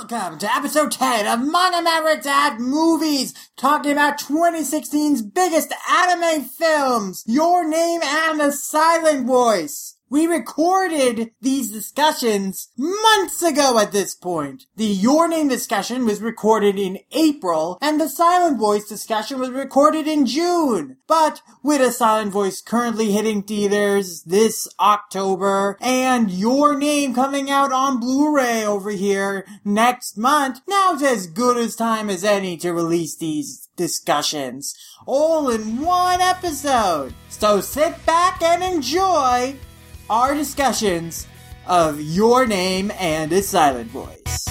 Welcome to episode 10 of Manga Mavericks at Movies, talking about 2016's biggest anime films, Your Name and a Silent Voice. We recorded these discussions months ago at this point. The Your Name discussion was recorded in April, and the Silent Voice discussion was recorded in June. But with a Silent Voice currently hitting theaters this October, and Your Name coming out on Blu-ray over here next month, now's as good as time as any to release these discussions. All in one episode. So sit back and enjoy our discussions of your name and its silent voice.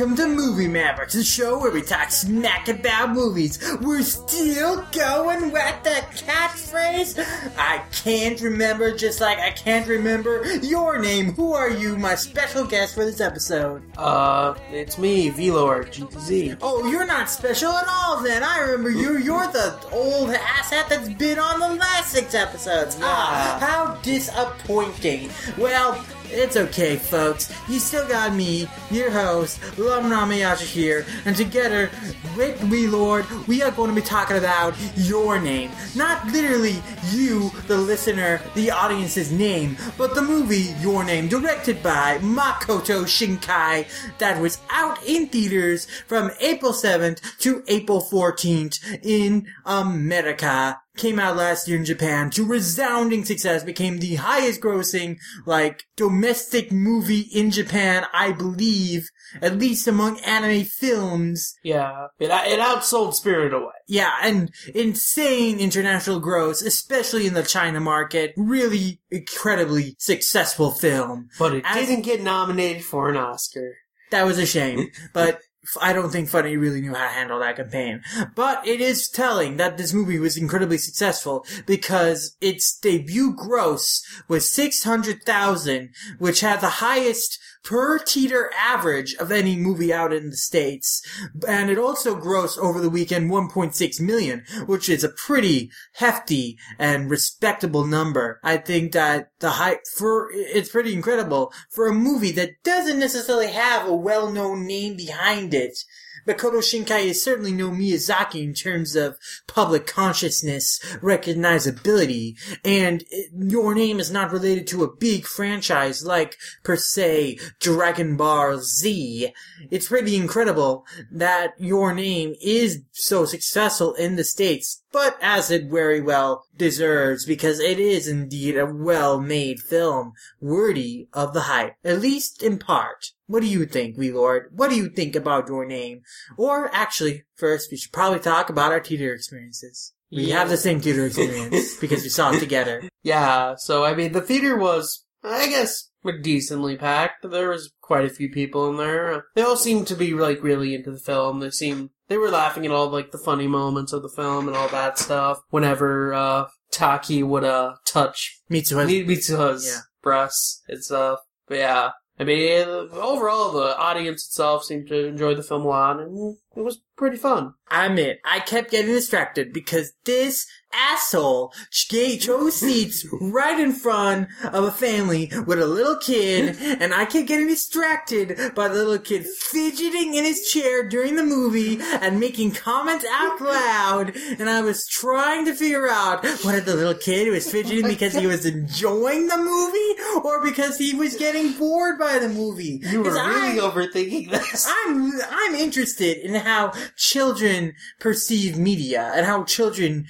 Welcome to Movie Mavericks, the show where we talk smack about movies. We're still going with the catchphrase. I can't remember, just like I can't remember your name. Who are you, my special guest for this episode? Uh, it's me, Velor, GTZ. Oh, you're not special at all then. I remember you. You're the old asshat that's been on the last six episodes. Ah, how disappointing. Well, it's okay, folks. You still got me, your host, Lum Ramayashi here, and together with we Lord, we are going to be talking about your name. Not literally you, the listener, the audience's name, but the movie Your Name, directed by Makoto Shinkai, that was out in theaters from April 7th to April 14th in America came out last year in Japan to resounding success, became the highest grossing, like, domestic movie in Japan, I believe, at least among anime films. Yeah, it, it outsold Spirited Away. Yeah, and insane international gross, especially in the China market. Really incredibly successful film. But it As- didn't get nominated for an Oscar. That was a shame, but I don't think Funi really knew how to handle that campaign. But it is telling that this movie was incredibly successful because its debut gross was 600,000, which had the highest per theater average of any movie out in the States. And it also grossed over the weekend 1.6 million, which is a pretty hefty and respectable number. I think that the hype for, it's pretty incredible for a movie that doesn't necessarily have a well-known name behind it. Makoto Shinkai is certainly no Miyazaki in terms of public consciousness, recognizability, and your name is not related to a big franchise like, per se, Dragon Ball Z. It's pretty incredible that your name is so successful in the States, but as it very well deserves, because it is indeed a well-made film, worthy of the hype, at least in part. What do you think, we lord? What do you think about your name? Or actually, first we should probably talk about our theater experiences. We Yeah. have the same theater experience because we saw it together. Yeah, so I mean, the theater was, I guess, decently packed. There was quite a few people in there. They all seemed to be like really into the film. They seemed they were laughing at all like the funny moments of the film and all that stuff. Whenever uh Taki would uh touch Mitsuha. Mitsuha's Yeah. breasts and stuff. But yeah. I mean, overall, the audience itself seemed to enjoy the film a lot, and it was pretty fun. I admit, I kept getting distracted because this asshole ch- chose seats right in front of a family with a little kid, and I kept getting distracted by the little kid fidgeting in his chair during the movie and making comments out loud, and I was trying to figure out whether the little kid was fidgeting because he was enjoying the movie or because he was getting bored by the movie. You were really overthinking this. I'm I'm interested in how children perceive media and how children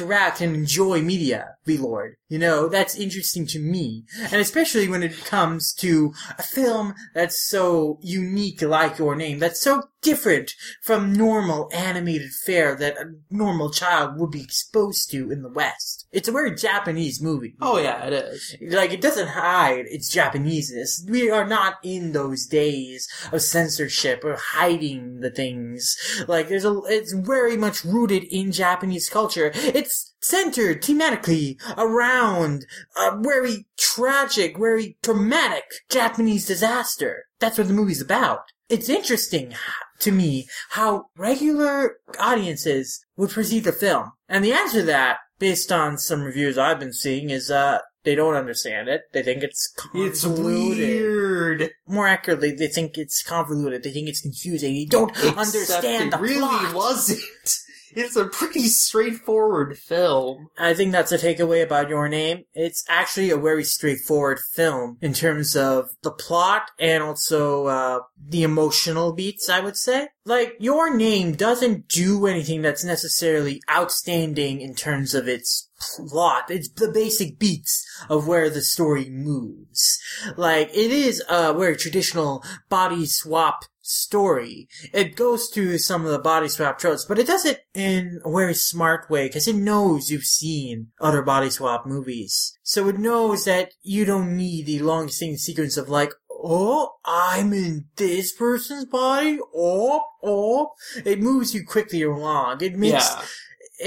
interact and enjoy media, Lord. You know, that's interesting to me. And especially when it comes to a film that's so unique like your name, that's so different from normal animated fare that a normal child would be exposed to in the West. It's a very Japanese movie. Oh yeah, it is. Like, it doesn't hide its Japaneseness. We are not in those days of censorship or hiding the things. Like, there's a, it's very much rooted in Japanese culture. It's centered thematically around a very tragic, very traumatic Japanese disaster. That's what the movie's about. It's interesting to me how regular audiences would perceive the film. And the answer to that, based on some reviews I've been seeing, is uh they don't understand it. They think it's It's weird. More accurately, they think it's convoluted. They think it's confusing. They don't Except understand it the really plot. wasn't. It's a pretty straightforward film. I think that's a takeaway about Your Name. It's actually a very straightforward film in terms of the plot and also uh, the emotional beats, I would say. Like, Your Name doesn't do anything that's necessarily outstanding in terms of its plot. It's the basic beats of where the story moves. Like, it is a very traditional body swap story. It goes through some of the body swap tropes, but it does it in a very smart way because it knows you've seen other body swap movies. So it knows that you don't need the long scene sequence of like, oh, I'm in this person's body. Oh, oh. It moves you quickly along. It makes yeah.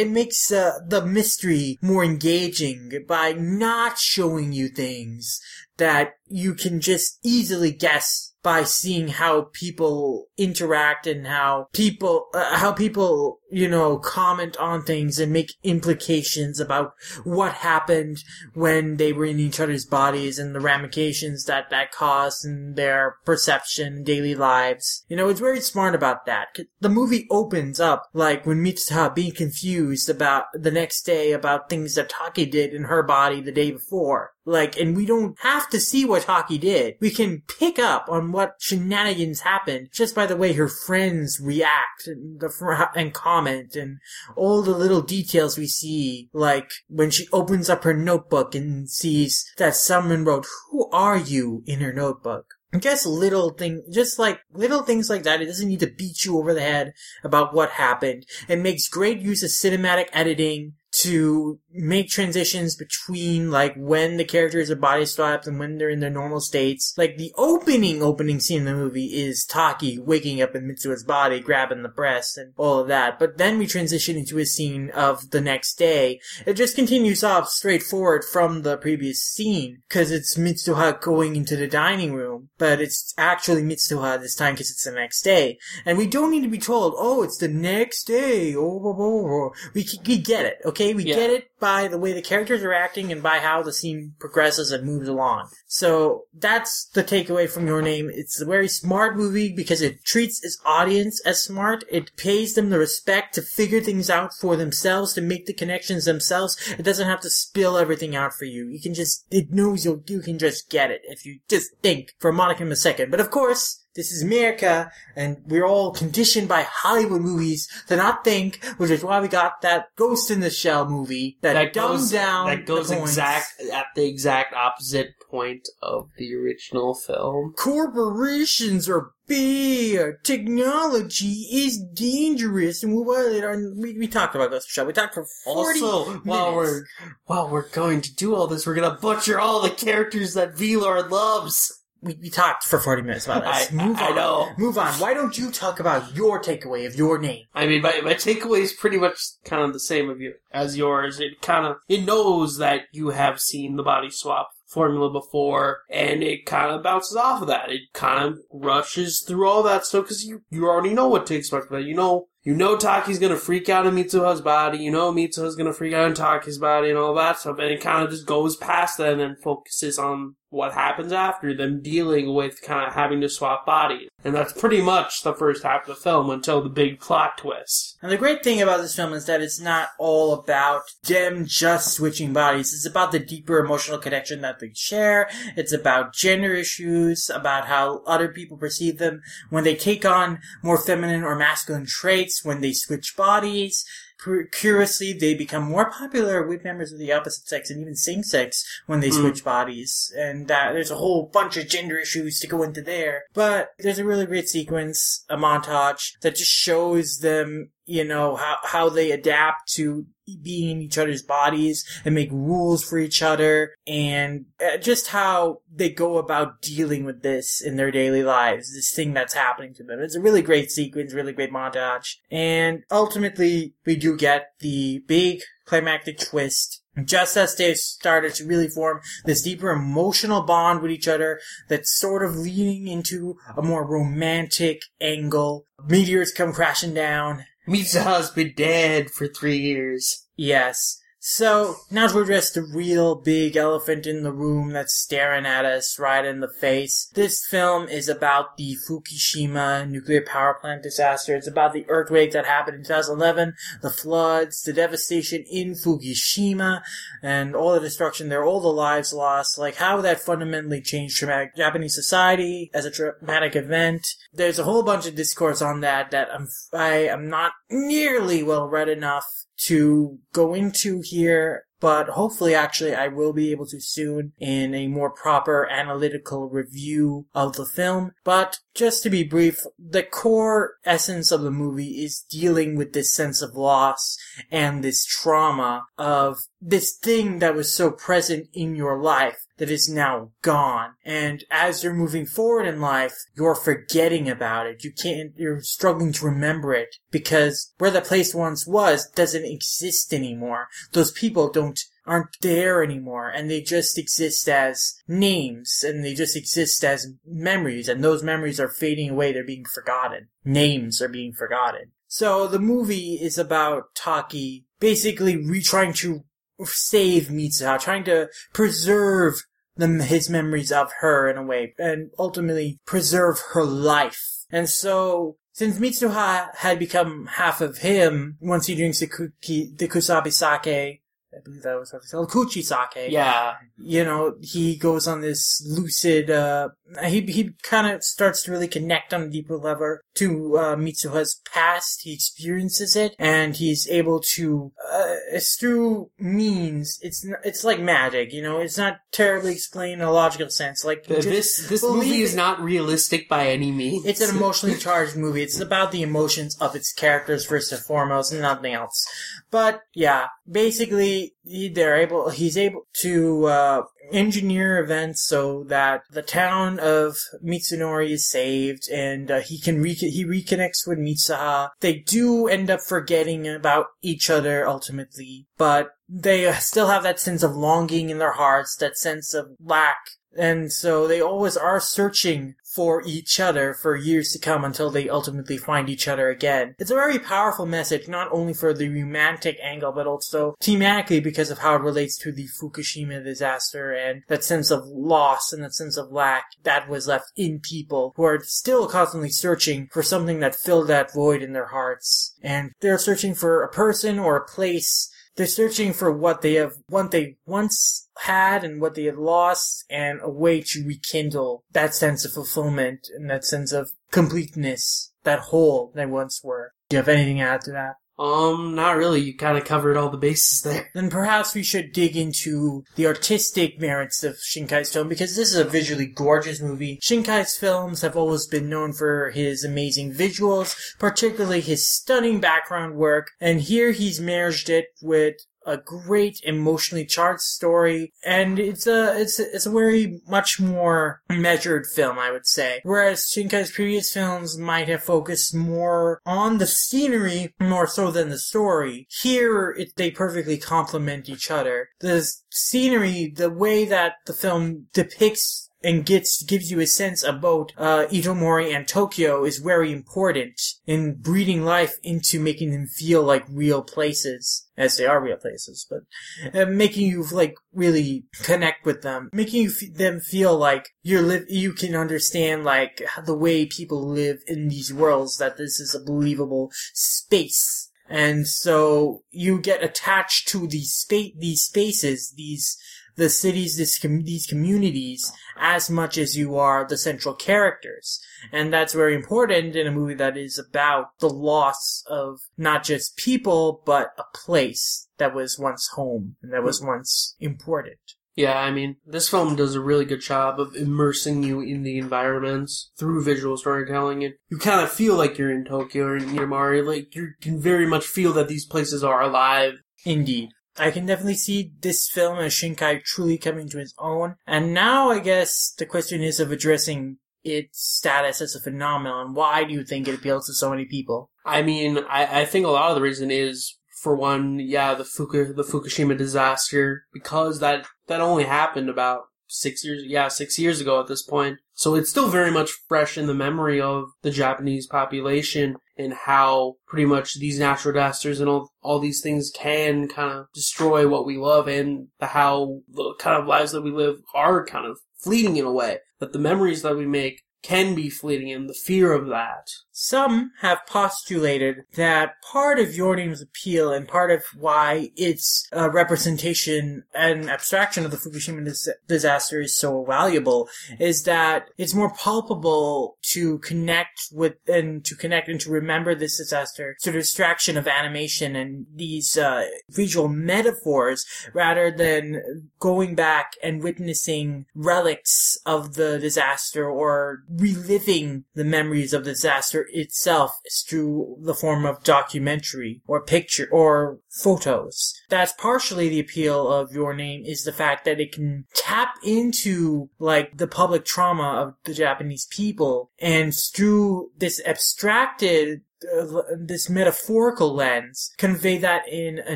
it makes uh, the mystery more engaging by not showing you things that you can just easily guess by seeing how people interact and how people uh, how people you know comment on things and make implications about what happened when they were in each other's bodies and the ramifications that that caused in their perception daily lives. You know it's very smart about that. The movie opens up like when Mitsuha being confused about the next day about things that Taki did in her body the day before like, and we don't have to see what Taki did. We can pick up on what shenanigans happened just by the way her friends react and, the, and comment and all the little details we see. Like, when she opens up her notebook and sees that someone wrote, who are you in her notebook? Guess little thing, just like little things like that. It doesn't need to beat you over the head about what happened. It makes great use of cinematic editing to make transitions between like when the characters are body swapped and when they're in their normal states. Like the opening opening scene in the movie is Taki waking up in Mitsuha's body, grabbing the breast and all of that. But then we transition into a scene of the next day. It just continues off straightforward from the previous scene because it's Mitsuha going into the dining room, but it's actually Mitsuha this time because it's the next day. And we don't need to be told, oh, it's the next day. Oh, oh, oh, oh. We, we get it, okay? We Yeah. get it by the way the characters are acting and by how the scene progresses and moves along. So that's the takeaway from Your Name. It's a very smart movie because it treats its audience as smart. It pays them the respect to figure things out for themselves, to make the connections themselves. It doesn't have to spill everything out for you. You can just, it knows you you can just get it if you just think for a modicum of a second. But of course, this is America, and we're all conditioned by Hollywood movies to not think, which is why we got that Ghost in the Shell movie that, That dumbed goes down that goes exact at the exact opposite point of the original film. Corporations are bad. Technology is dangerous, and we, um, we, we talked about this. Shall. We talked for forty Also, while we're while we're going to do all this, we're gonna butcher all the characters that Velor loves. We, we talked for forty minutes about this. I- Move I on. know. Move on. Why don't you talk about your takeaway of your name? I mean, my, my takeaway is pretty much kind of the same of you as yours. It kind of it knows that you have seen the body swap formula before, and it kind of bounces off of that. It kind of rushes through all that stuff because you you already know what to expect. But you know. You know Taki's gonna freak out in Mitsuha's body, you know Mitsuha's gonna freak out in Taki's body and all that stuff, and it kind of just goes past that and then focuses on what happens after them dealing with kind of having to swap bodies. And that's pretty much the first half of the film until the big plot twist. And the great thing about this film is that it's not all about them just switching bodies. It's about the deeper emotional connection that they share. It's about gender issues, about how other people perceive them when they take on more feminine or masculine traits, when they switch bodies. Cur- Curiously, they become more popular with members of the opposite sex and even same sex when they Mm. switch bodies. And uh, there's a whole bunch of gender issues to go into there. But there's a really great sequence, a montage that just shows them, you know, how, how they adapt to being in each other's bodies and make rules for each other and uh, just how they go about dealing with this in their daily lives, this thing that's happening to them. It's a really great sequence, really great montage. And ultimately, we do get the big climactic twist just as they started to really form this deeper emotional bond with each other that's sort of leading into a more romantic angle. Meteors come crashing down. Mitsuha's been dead for three years. Yes. So, now to address the real big elephant in the room that's staring at us right in the face. This film is about the Fukushima nuclear power plant disaster. It's about the earthquake that happened in 2011, the floods, the devastation in Fukushima, and all the destruction there, all the lives lost, like how that fundamentally changed traumatic Japanese society as a traumatic event. There's a whole bunch of discourse on that that I'm, I am not nearly well read enough to go into here, but hopefully actually I will be able to soon in a more proper analytical review of the film. But just to be brief, the core essence of the movie is dealing with this sense of loss and this trauma of this thing that was so present in your life that is now gone. And as you're moving forward in life, you're forgetting about it. You can't, you're struggling to remember it because where that place once was doesn't exist anymore. Those people don't aren't there anymore and they just exist as names and they just exist as memories and those memories are fading away. They're being forgotten. Names are being forgotten. So the movie is about Taki basically re trying to save Mitsuha, trying to preserve the, his memories of her in a way, and ultimately preserve her life. And so, since Mitsuha had become half of him, once he drinks the, kuki, the kusabi sake, I believe that was what it's called, Kuchi sake. Yeah. You know, he goes on this lucid, uh, he, he kind of starts to really connect on a deeper level to, uh, Mitsuha's past. He experiences it, and he's able to, uh, it's through means, it's, it's like magic, you know, it's not terribly explained in a logical sense. Like, this, this movie is not realistic by any means. It's an emotionally charged movie. It's about the emotions of its characters first and foremost, and nothing else. But, yeah, basically, they're able, he's able to, uh, engineer events so that the town of Mitsunori is saved and uh, he can re- he reconnects with Mitsuha. They do end up forgetting about each other ultimately, but they still have that sense of longing in their hearts, that sense of lack. And so they always are searching for each other for years to come until they ultimately find each other again. It's a very powerful message, not only for the romantic angle, but also thematically because of how it relates to the Fukushima disaster and that sense of loss and that sense of lack that was left in people who are still constantly searching for something that filled that void in their hearts. And they're searching for a person or a place they're searching for what they have, what they once had and what they had lost and a way to rekindle that sense of fulfillment and that sense of completeness, that whole they once were. Do you have anything to add to that? Um, not really. You kind of covered all the bases there. Then perhaps we should dig into the artistic merits of Shinkai's film because this is a visually gorgeous movie. Shinkai's films have always been known for his amazing visuals, particularly his stunning background work, and here he's merged it with a great emotionally charged story, and it's a it's a, it's a very much more measured film, I would say. Whereas Shinkai's previous films might have focused more on the scenery more so than the story. Here, it, they perfectly complement each other. The scenery, the way that the film depicts and gets gives you a sense about uh, Itomori and Tokyo is very important in breathing life into making them feel like real places, as they are real places, but uh, making you like really connect with them, making f- them feel like you're you can understand like the way people live in these worlds. That this is a believable space. And so you get attached to these spa- these spaces, these the cities, this com- these communities, as much as you are the central characters. And that's very important in a movie that is about the loss of not just people, but a place that was once home and that was hmm. once important. Yeah, I mean, this film does a really good job of immersing you in the environments through visual storytelling. And you kind of feel like you're in Tokyo or in Itomori. Like, you can very much feel that these places are alive. Indeed. I can definitely see this film as Shinkai truly coming to his own. And now I guess the question is of addressing its status as a phenomenon. Why do you think it appeals to so many people? I mean, I, I think a lot of the reason is for one, yeah, the Fuku, the Fukushima disaster, because that, that only happened about six years, yeah, six years ago at this point. So it's still very much fresh in the memory of the Japanese population and how pretty much these natural disasters and all, all these things can kind of destroy what we love and the, how the kind of lives that we live are kind of fleeting in a way. That the memories that we make can be fleeting and the fear of that. Some have postulated that part of Your appeal and part of why its uh, representation and abstraction of the Fukushima dis- disaster is so valuable is that it's more palpable to connect with and to connect and to remember this disaster through the distraction of animation and these uh, visual metaphors rather than going back and witnessing relics of the disaster or reliving the memories of the disaster itself through the form of documentary or picture or photos. That's partially the appeal of Your Name is the fact that it can tap into like the public trauma of the Japanese people and through this abstracted uh, this metaphorical lens convey that in a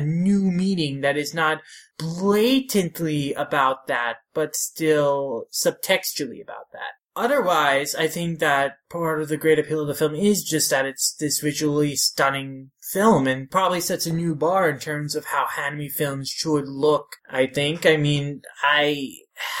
new meaning that is not blatantly about that but still subtextually about that otherwise, I think that part of the great appeal of the film is just that it's this visually stunning film and probably sets a new bar in terms of how anime films should look, I think. I mean, I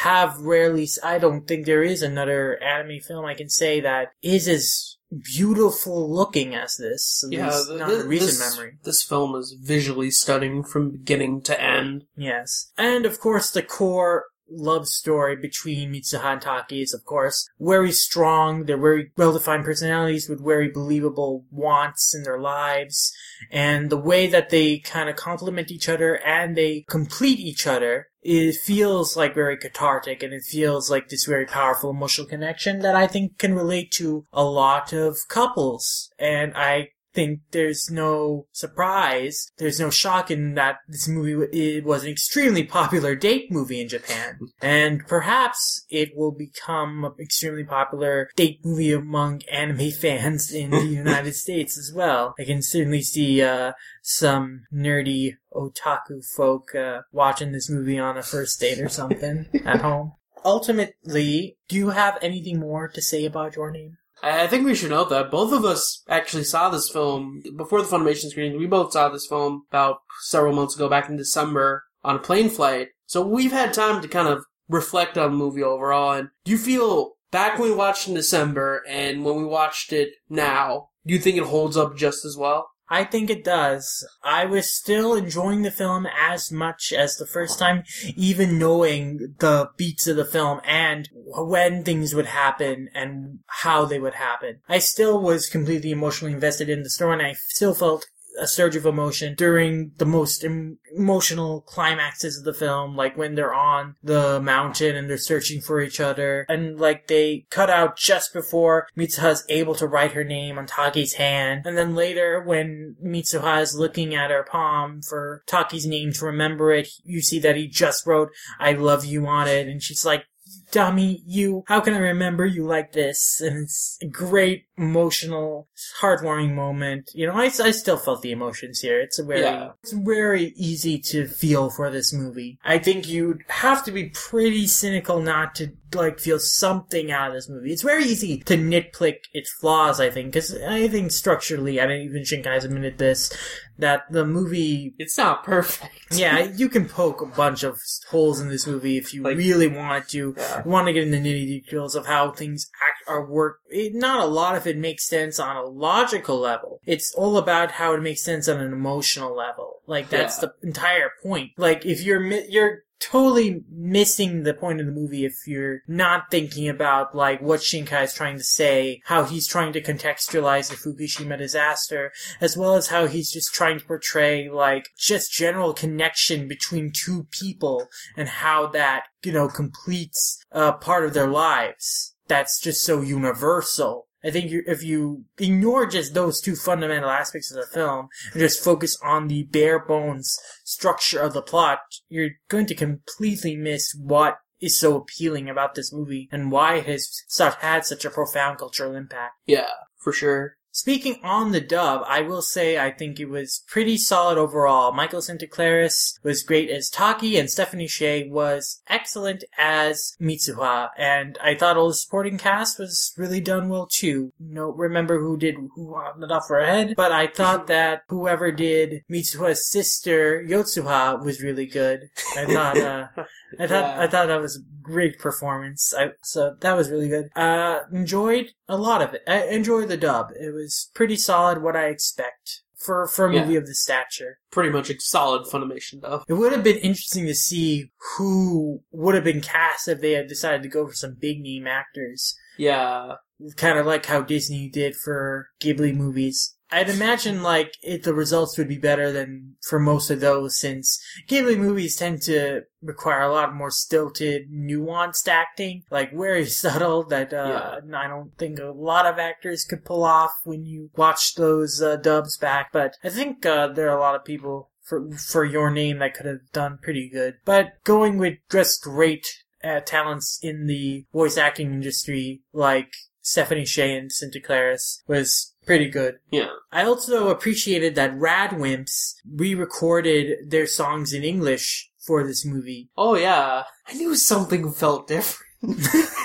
have rarely, I don't think there is another anime film I can say that is as beautiful looking as this. At Yeah, least th- not in th- recent this, memory. This film is visually stunning from beginning to end. Yes. And of course the core love story between Mitsuha and Taki is of course very strong. They're very well defined personalities with very believable wants in their lives. And the way that they kind of complement each other and they complete each other it feels like very cathartic and it feels like this very powerful emotional connection that I think can relate to a lot of couples. And I think there's no surprise, there's no shock in that this movie it was an extremely popular date movie in Japan. And perhaps it will become an extremely popular date movie among anime fans in the United States as well. I can certainly see uh, some nerdy otaku folk uh, watching this movie on a first date or something at home. Ultimately, do you have anything more to say about your name? I think we should note that both of us actually saw this film before the Funimation screening. We both saw this film about several months ago, back in December, on a plane flight. So we've had time to kind of reflect on the movie overall. And do you feel back when we watched in December and when we watched it now, do you think it holds up just as well? I think it does. I was still enjoying the film as much as the first time, even knowing the beats of the film and when things would happen and how they would happen. I still was completely emotionally invested in the story and I still felt a surge of emotion during the most em- emotional climaxes of the film, like when they're on the mountain and they're searching for each other, and like they cut out just before Mitsuha's able to write her name on Taki's hand, and then later when Mitsuha is looking at her palm for Taki's name to remember it, you see that he just wrote "I love you" on it, and she's like. Dummy, you, how can I remember you like this? And it's a great, emotional, heartwarming moment. You know, I, I still felt the emotions here. It's a very, Yeah. it's very easy to feel for this movie. I think you'd have to be pretty cynical not to, like, feel something out of this movie. It's very easy to nitpick its flaws, I think, because I think structurally, I don't even Shinkai has admitted this, that the movie It's not perfect. yeah, you can poke a bunch of holes in this movie if you Like- really want to. Yeah. Want to get into the nitty details of how things act are work. It, not a lot of it makes sense on a logical level. It's all about how it makes sense on an emotional level. Like that's Yeah. the entire point. Like if you're mi- you're totally missing the point of the movie if you're not thinking about like what Shinkai is trying to say, how he's trying to contextualize the Fukushima disaster, as well as how he's just trying to portray like just general connection between two people and how that, you know, completes uh, part of their lives. That's just so universal. I think you, if you ignore just those two fundamental aspects of the film and just focus on the bare bones structure of the plot, you're going to completely miss what is so appealing about this movie and why it has had such a profound cultural impact. Yeah, for sure. Speaking on the dub, I will say I think it was pretty solid overall. Michael Sinterniklaas was great as Taki, and Stephanie Sheh was excellent as Mitsuha. And I thought all the supporting cast was really done well too. No, remember who did who on the top of her head, but I thought that whoever did Mitsuha's sister Yotsuha was really good. I thought. Uh, I thought Yeah. I thought that was a great performance. I, so that was really good. Uh, enjoyed a lot of it. I enjoyed the dub. It was pretty solid. What I expect for for a Yeah. movie of this stature. Pretty much a solid Funimation though. It would have been interesting to see who would have been cast if they had decided to go for some big name actors. Yeah. Kind of like how Disney did for Ghibli movies. I'd imagine like it, the results would be better than for most of those since Ghibli movies tend to require a lot more stilted, nuanced acting, like very subtle that uh, I don't think a lot of actors could pull off when you watch those uh, dubs back. But I think uh, there are a lot of people for for your name that could have done pretty good. But going with just great uh, talents in the voice acting industry, like Stephanie Sheh and Sinterniklaas, was pretty good. Yeah. I also appreciated that Radwimps re-recorded their songs in English for this movie. Oh yeah. I knew something felt different.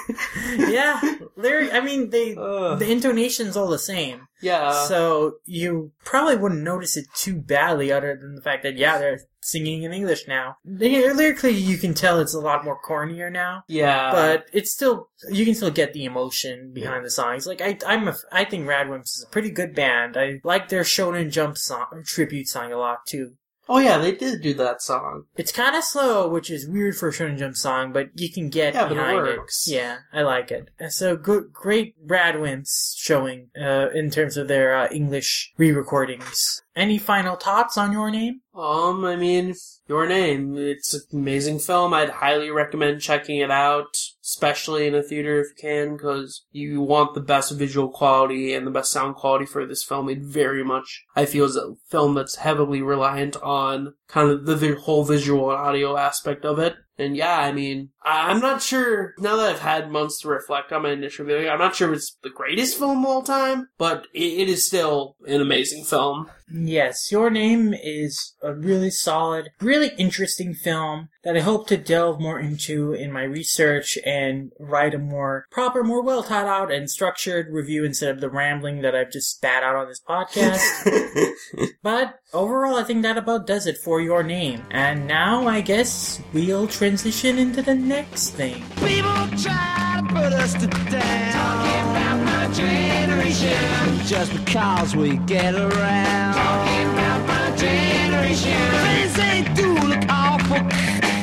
yeah, they're. I mean, they Ugh. the intonation's all the same, yeah. so you probably wouldn't notice it too badly, other than the fact that yeah, they're singing in English now. They, lyrically, you can tell it's a lot more cornier now. yeah. but it's still you can still get the emotion behind the songs. Like I, I'm a, I think Radwimps is a pretty good band. I like their Shonen Jump song tribute song a lot too. Oh yeah, they did do that song. It's kind of slow, which is weird for a Shonen Jump song, but you can get Yeah, but it behind works. Yeah, I like it. So good, great Radwimps showing uh, in terms of their uh, English re-recordings. Any final thoughts on your name? Um, I mean, your name. It's an amazing film. I'd highly recommend checking it out, especially in a theater if you can, because you want the best visual quality and the best sound quality for this film. It very much, I feel, is a film that's heavily reliant on kind of the vi- whole visual and audio aspect of it. And yeah, I mean, I'm not sure, now that I've had months to reflect on my initial viewing, I'm not sure if it's the greatest film of all time, but it, it is still an amazing film. Yes, Your Name is a really solid, really interesting film that I hope to delve more into in my research and write a more proper, more well thought out and structured review instead of the rambling that I've just spat out on this podcast. but overall, I think that about does it for Your Name. And now I guess we'll transition into the next thing. People try to put us to down. Talking about my generation. Just because we get around. Talking about my generation. Things they do look awful.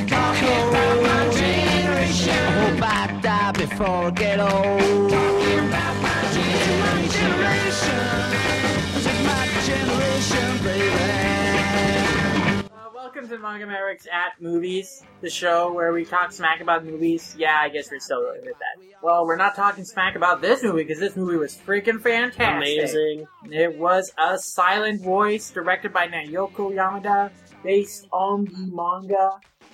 Talking about my generation. I hope I die before I get old. Talking about my generation. This is my generation, baby. Welcome to Manga Mavericks at Movies, the show where we talk smack about movies. Yeah, I guess we're still going with that. Well, we're not talking smack about this movie because this movie was freaking fantastic. Amazing. It was a silent voice directed by Naoko Yamada, based on the manga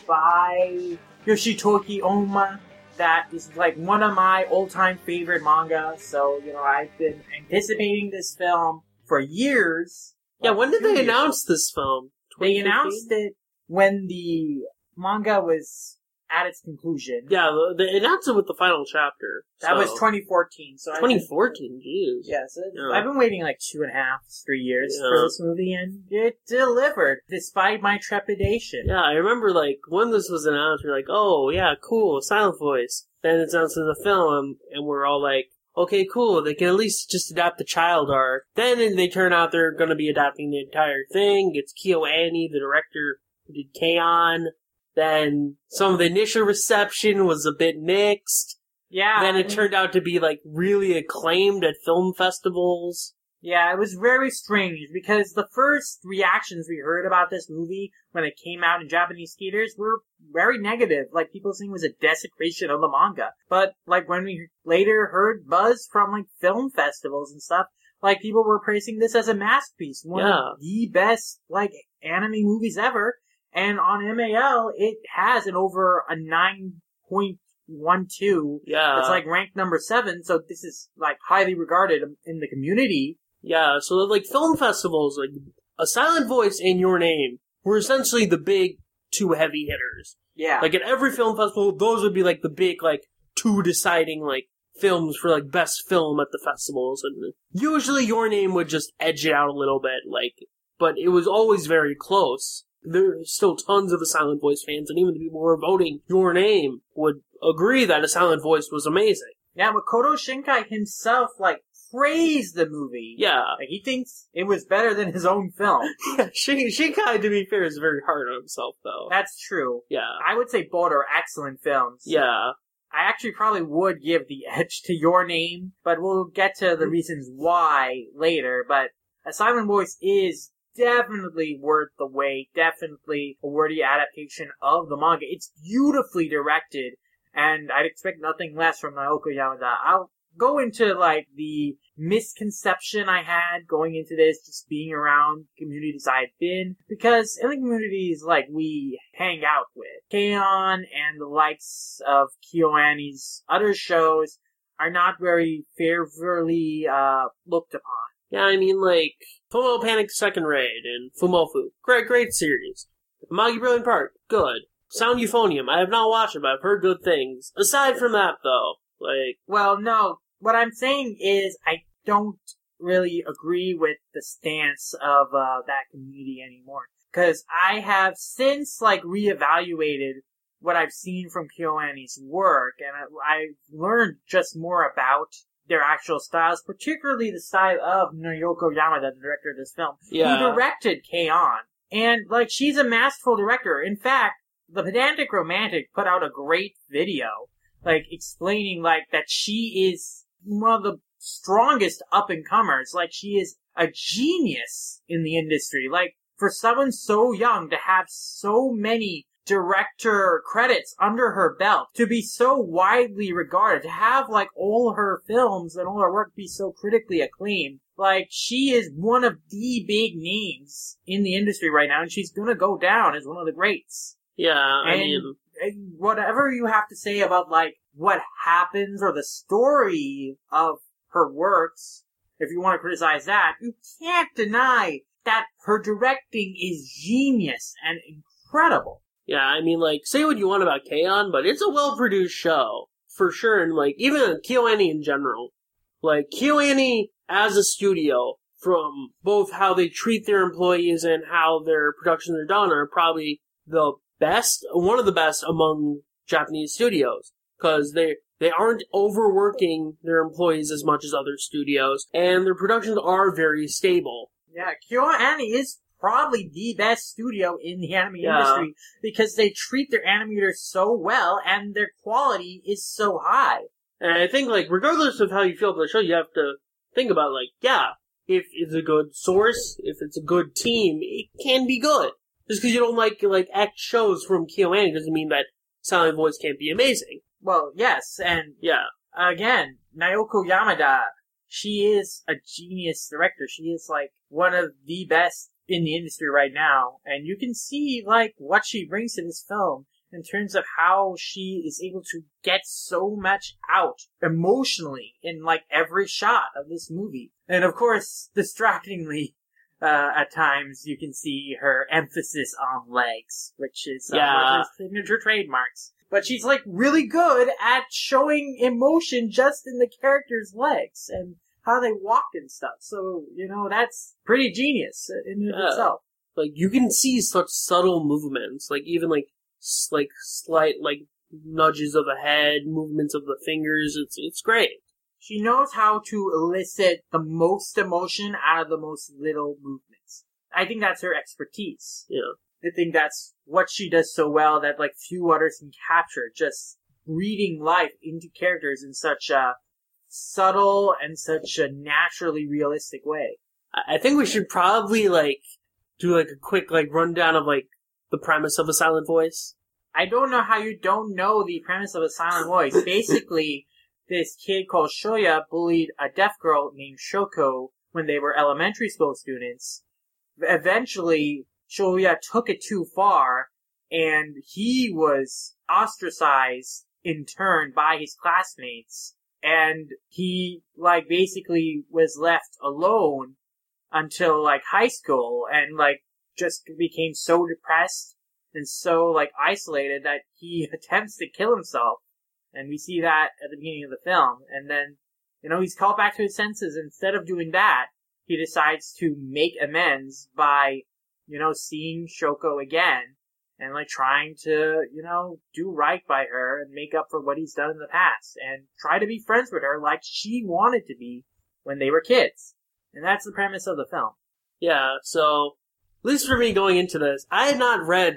by Yoshitoki Oma. That is like one of my all-time favorite manga. So you know, I've been anticipating this film for years. Yeah, Like, when did they years. announce this film? They announced it when the manga was at its conclusion. Yeah, they announced it with the final chapter. That so- was 2014. So I- 2014. Jeez. Yeah, so Yeah. I've been waiting like two and a half, three years Yeah. for this movie, and it delivered despite my trepidation. Yeah, I remember like when this was announced, we are like, "Oh yeah, cool, silent voice." Then it's announced in the film, and we're all like, "Okay, cool. They can at least just adapt the child arc." Then they turn out they're going to be adapting the entire thing. It's KyoAni, the director who did K-On! Then some of the initial reception was a bit mixed. Yeah, then it turned out to be like really acclaimed at film festivals. Yeah, it was very strange because the first reactions we heard about this movie when it came out in Japanese theaters were very negative. Like people saying it was a desecration of the manga. But like when we later heard buzz from like film festivals and stuff, like people were praising this as a masterpiece, one Yeah. of the best like anime movies ever. And on MAL, it has an over a nine point one two. Yeah, It's like ranked number seven, so this is like highly regarded in the community. Yeah, so like film festivals, like A Silent Voice and Your Name were essentially the big two heavy hitters. Yeah. Like at every film festival, those would be like the big like two deciding like films for like best film at the festivals, and usually Your Name would just edge it out a little bit, like, but it was always very close. There's still tons of A Silent Voice fans, and even the people who were voting Your Name would agree that A Silent Voice was amazing. yeah, Makoto Shinkai himself, like, praised the movie. Yeah, Like, he thinks it was better than his own film. Shin- Shinkai, to be fair, is very hard on himself, though. That's true. Yeah, I would say both are excellent films. yeah, I actually probably would give the edge to your name, but we'll get to the mm. reasons why later. But A Silent Voice is definitely worth the wait, definitely a worthy adaptation of the manga. It's beautifully directed, and I'd expect nothing less from Naoko Yamada. I'll go into like the misconception I had going into this, just being around communities I've been, because in the communities like we hang out with, K-On! and the likes of KyoAni's other shows are not very favorably uh, looked upon. yeah. I mean, like Fumo Panic Second Raid and Fumoffu, great, great series. Magi Brilliant Park, good. Sound Euphonium, I have not watched it, but I've heard good things. Aside from that, though, like, Well, no, what I'm saying is I don't really agree with the stance of uh, that community anymore. Because I have since, like, reevaluated what I've seen from KyoAni's work, and I, I've learned just more about their actual styles, particularly the style of Naoko Yamada, the director of this film, Yeah. who directed K-On! And, like, she's a masterful director. In fact, the Pedantic Romantic put out a great video like explaining like that she is one of the strongest up and comers. Like she is a genius in the industry. Like for someone so young to have so many director credits under her belt, to be so widely regarded, to have like all her films and all her work be so critically acclaimed. Like she is one of the big names in the industry right now, and she's gonna go down as one of the greats yeah, I And- mean, whatever you have to say about like what happens or the story of her works, if you want to criticize that, you can't deny that her directing is genius and incredible. yeah, I mean, like, say what you want about K-On!, but it's a well-produced show, for sure, and, like, even KyoAni in general. Like, KyoAni as a studio, from both how they treat their employees and how their productions are done, are probably the best, one of the best among Japanese studios. Cause they, they aren't overworking their employees as much as other studios, and their productions are very stable. Yeah, KyoAni is probably the best studio in the anime Yeah. industry because they treat their animators so well and their quality is so high. And I think, like, regardless of how you feel about the show, you have to think about, like, yeah, if it's a good source, if it's a good team, it can be good. Just because you don't like, like, X shows from KyoAni doesn't mean that Silent Voice can't be amazing. Well, yes, and Yeah. again, Naoko Yamada, she is a genius director. She is like one of the best in the industry right now. And you can see like what she brings to this film in terms of how she is able to get so much out emotionally in like every shot of this movie. And of course, distractingly, uh, at times you can see her emphasis on legs, which is uh, Yeah. one of her signature trademarks. But she's like really good at showing emotion just in the character's legs and how they walk and stuff. So, you know, that's pretty genius in Yeah. itself. Like, you can see such subtle movements, like, even, like, like, slight, like, nudges of the head, movements of the fingers, it's, it's great. She knows how to elicit the most emotion out of the most little movements. I think that's her expertise. Yeah. I think that's what she does so well that like few others can capture. Just breathing life into characters in such a subtle and such a naturally realistic way. I I think we should probably, like, do, like, a quick, like, rundown of, like, the premise of A Silent Voice. I don't know how you don't know the premise of a silent voice. Basically, this kid called Shoya bullied a deaf girl named Shoko when they were elementary school students. Eventually, Shoya took it too far, and he was ostracized in turn by his classmates. and he like basically was left alone until like high school and like just became so depressed and so like isolated that he attempts to kill himself and we see that at the beginning of the film. And then you know he's called back to his senses. Instead of doing that he decides to make amends by you know seeing shoko again and like trying to you know do right by her and make up for what he's done in the past and try to be friends with her like she wanted to be when they were kids. And that's the premise of the film. Yeah, so at least for me going into this, I had not read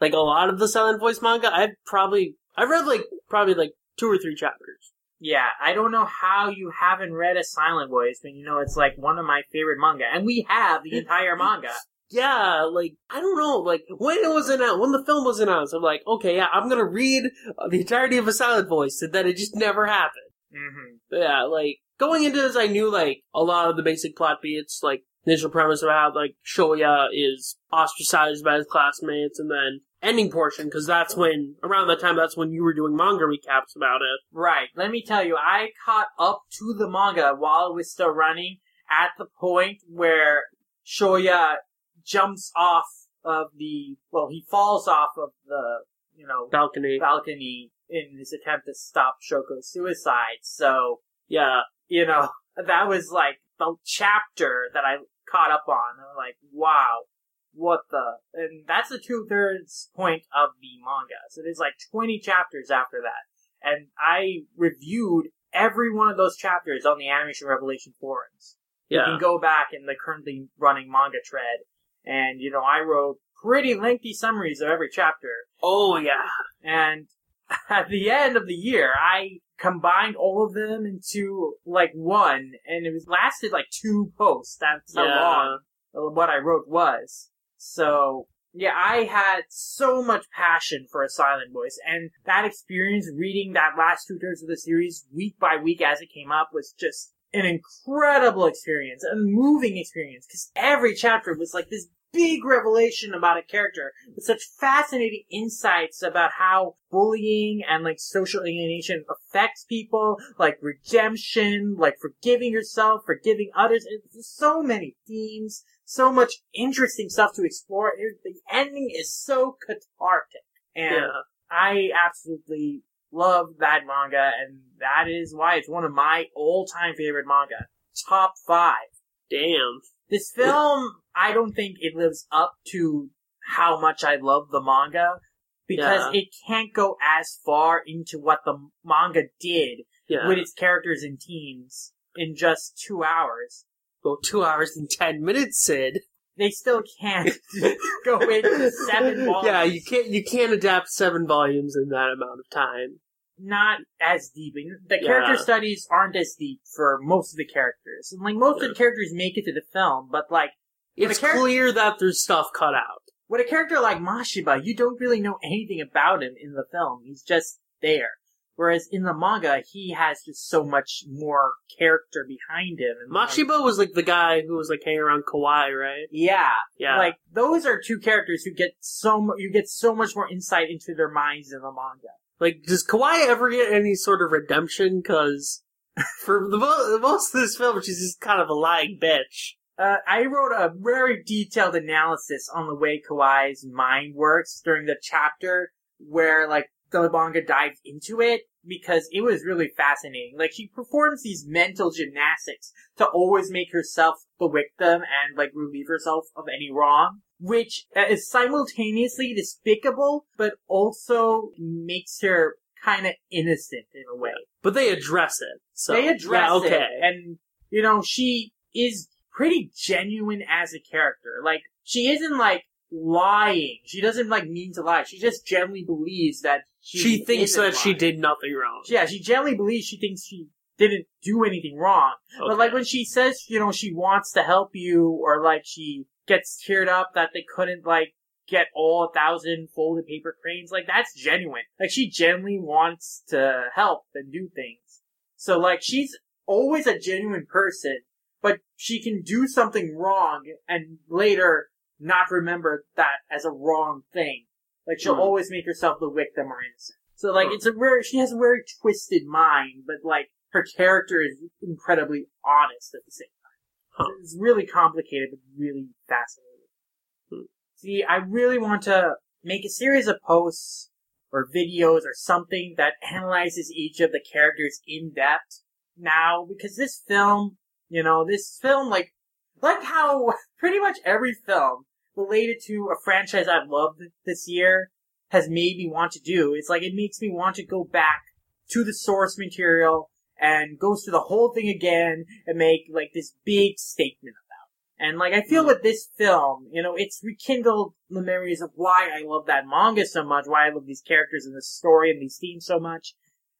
like a lot of the Silent Voice manga. I've probably I read like probably like two or three chapters. Yeah, I don't know how you haven't read a Silent Voice when you know it's like one of my favorite manga, and we have the entire manga. Yeah, like I don't know, like when it was announced, when the film was announced, I'm like, okay, yeah, I'm gonna read the entirety of a Silent Voice, and then it just never happened. hmm yeah, like going into this, I knew like a lot of the basic plot beats, like initial premise of how like Shoya is ostracized by his classmates, and then ending portion because that's when around that time that's when you were doing manga recaps about it. Right. Let me tell you, I caught up to the manga while it was still running at the point where Shoya jumps off of the, well, he falls off of the, you know, Balcony, balcony in his attempt to stop Shoko's suicide. So, yeah, you know, that was like the chapter that I caught up on. I'm like, wow, what the? And that's the two thirds point of the manga. So there's like 20 chapters after that. And I reviewed every one of those chapters on the Animation Revelation forums. Yeah. You can go back in the currently running manga thread. And, you know, I wrote pretty lengthy summaries of every chapter. oh yeah, And at the end of the year, I combined all of them into like one, and it was lasted like two posts. That's how Yeah. long what I wrote was. So yeah, I had so much passion for a silent voice, and that experience reading that last two thirds of the series week by week as it came up was just an incredible experience, a moving experience, because every chapter was like this big revelation about a character with such fascinating insights about how bullying and like social alienation affects people, like redemption, like forgiving yourself, forgiving others. It's so many themes, so much interesting stuff to explore. It- The ending is so cathartic. And yeah. I absolutely love that manga, and that is why it's one of my all-time favorite manga. Top five. Damn. This film, I don't think it lives up to how much I love the manga because Yeah. it can't go as far into what the manga did Yeah. with its characters and teams in just two hours. Go two hours and ten minutes, Sid. They still can't go into seven volumes. Yeah, you can't you can't adapt seven volumes in that amount of time. not as deep. The Yeah. character studies aren't as deep for most of the characters. And like most Yeah. of the characters make it to the film, but like It's char- clear that there's stuff cut out. with a character like Mashiba, you don't really know anything about him in the film. He's just there. Whereas in the manga, he has just so much more character behind him. And Mashiba was like the guy who was like hanging around Kawai, right? yeah, Yeah. like those are two characters who get so mu- you get so much more insight into their minds in the manga. Like, does Kawai ever get any sort of redemption? Because for the, mo- the most of this film, she's just kind of a lying bitch. Uh, I wrote a very detailed analysis on the way Kawai's mind works during the chapter where, like, the manga dives into it because it was really fascinating. Like, she performs these mental gymnastics to always make herself the victim and, like, relieve herself of any wrong, which is simultaneously despicable, but also makes her kind of innocent in a way But they address it. So they address yeah, okay. it, and you know she is pretty genuine as a character. Like she isn't like lying. She doesn't like mean to lie. She just genuinely believes that she, She thinks that she did nothing wrong. Yeah, she genuinely believes she thinks she didn't do anything wrong. But like when she says, you know, she wants to help you, or like she gets teared up that they couldn't like get all a thousand folded paper cranes, like that's genuine. Like she genuinely wants to help and do things. So like she's always a genuine person, but she can do something wrong and later not remember that as a wrong thing. Like she'll Hmm. always make herself the victim or innocent. So like Hmm. it's a very she has a very twisted mind, but like her character is incredibly honest at the same time. Huh. It's really complicated, but really fascinating. Hmm. See, I really want to make a series of posts or videos or something that analyzes each of the characters in depth now, because this film, you know, this film, like, like how pretty much every film related to a franchise I've loved this year has made me want to do. It's like it makes me want to go back to the source material and go through the whole thing again and make like this big statement about. it. And like I feel mm. with this film, you know, it's rekindled the memories of why I love that manga so much, why I love these characters and the story and these themes so much.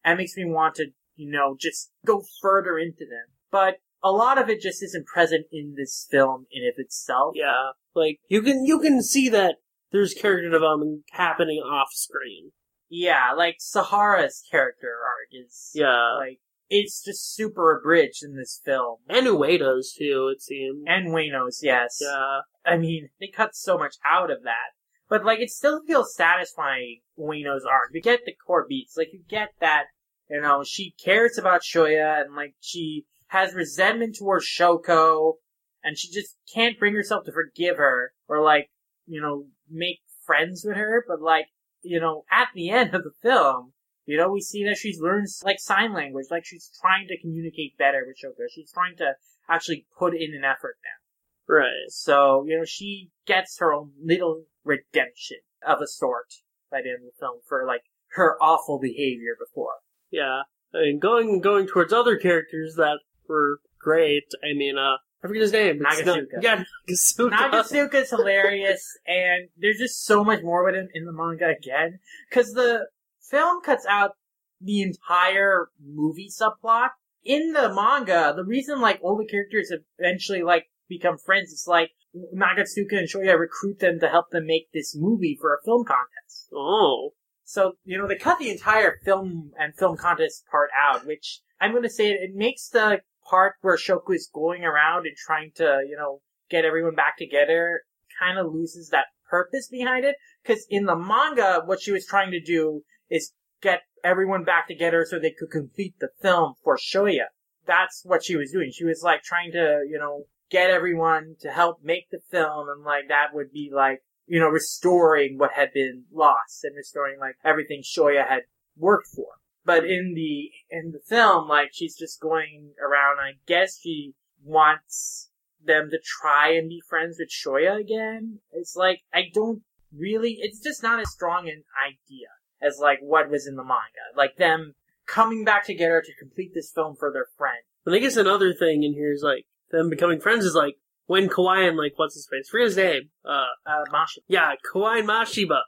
And it makes me want to, you know, just go further into them. But a lot of it just isn't present in this film in of itself. Yeah, like you can you can see that there's character development happening off screen. Yeah, like Sahara's character arc is Yeah, like it's just super abridged in this film. and Ueda's too. It seems. And Ueno's, yes. Yeah, I mean, they cut so much out of that. But like it still feels satisfying Ueno's arc. You get the core beats. Like you get that, you know, she cares about Shoya and like she has resentment towards Shoko and she just can't bring herself to forgive her or like, you know, make friends with her, but like, you know, at the end of the film, you know, we see that she's learned like sign language, like she's trying to communicate better with Shoko. She's trying to actually put in an effort now. right. So, you know, she gets her own little redemption of a sort by the end of the film for like her awful behavior before. Yeah, I mean, going going towards other characters that were great. I mean, uh, I forget his name. Nagasuka. not- yeah, Nagasuka. Nagasuka's hilarious, and there's just so much more with him in the manga again, because the film cuts out the entire movie subplot. In the manga, the reason like all the characters eventually like become friends is like Nagasuka and Shoya recruit them to help them make this movie for a film contest. Oh, So, you know, they cut the entire film and film contest part out, which I'm going to say it, it makes the part where Shoko is going around and trying to, you know, get everyone back together kind of loses that purpose behind it. Because in the manga, what she was trying to do is get everyone back together so they could complete the film for Shoya. That's what she was doing. She was like trying to, you know, get everyone to help make the film and like that would be like you know, restoring what had been lost and restoring like everything Shoya had worked for. But in the in the film, like she's just going around. I guess she wants them to try and be friends with Shoya again. It's like I don't really. It's just not as strong an idea as like what was in the manga. Like them coming back together to complete this film for their friend. but I guess another thing in here is like them becoming friends is like when Kawai and like what's his face, forget his name. Uh, Uh, Masha. yeah, Kawai and Mashiba.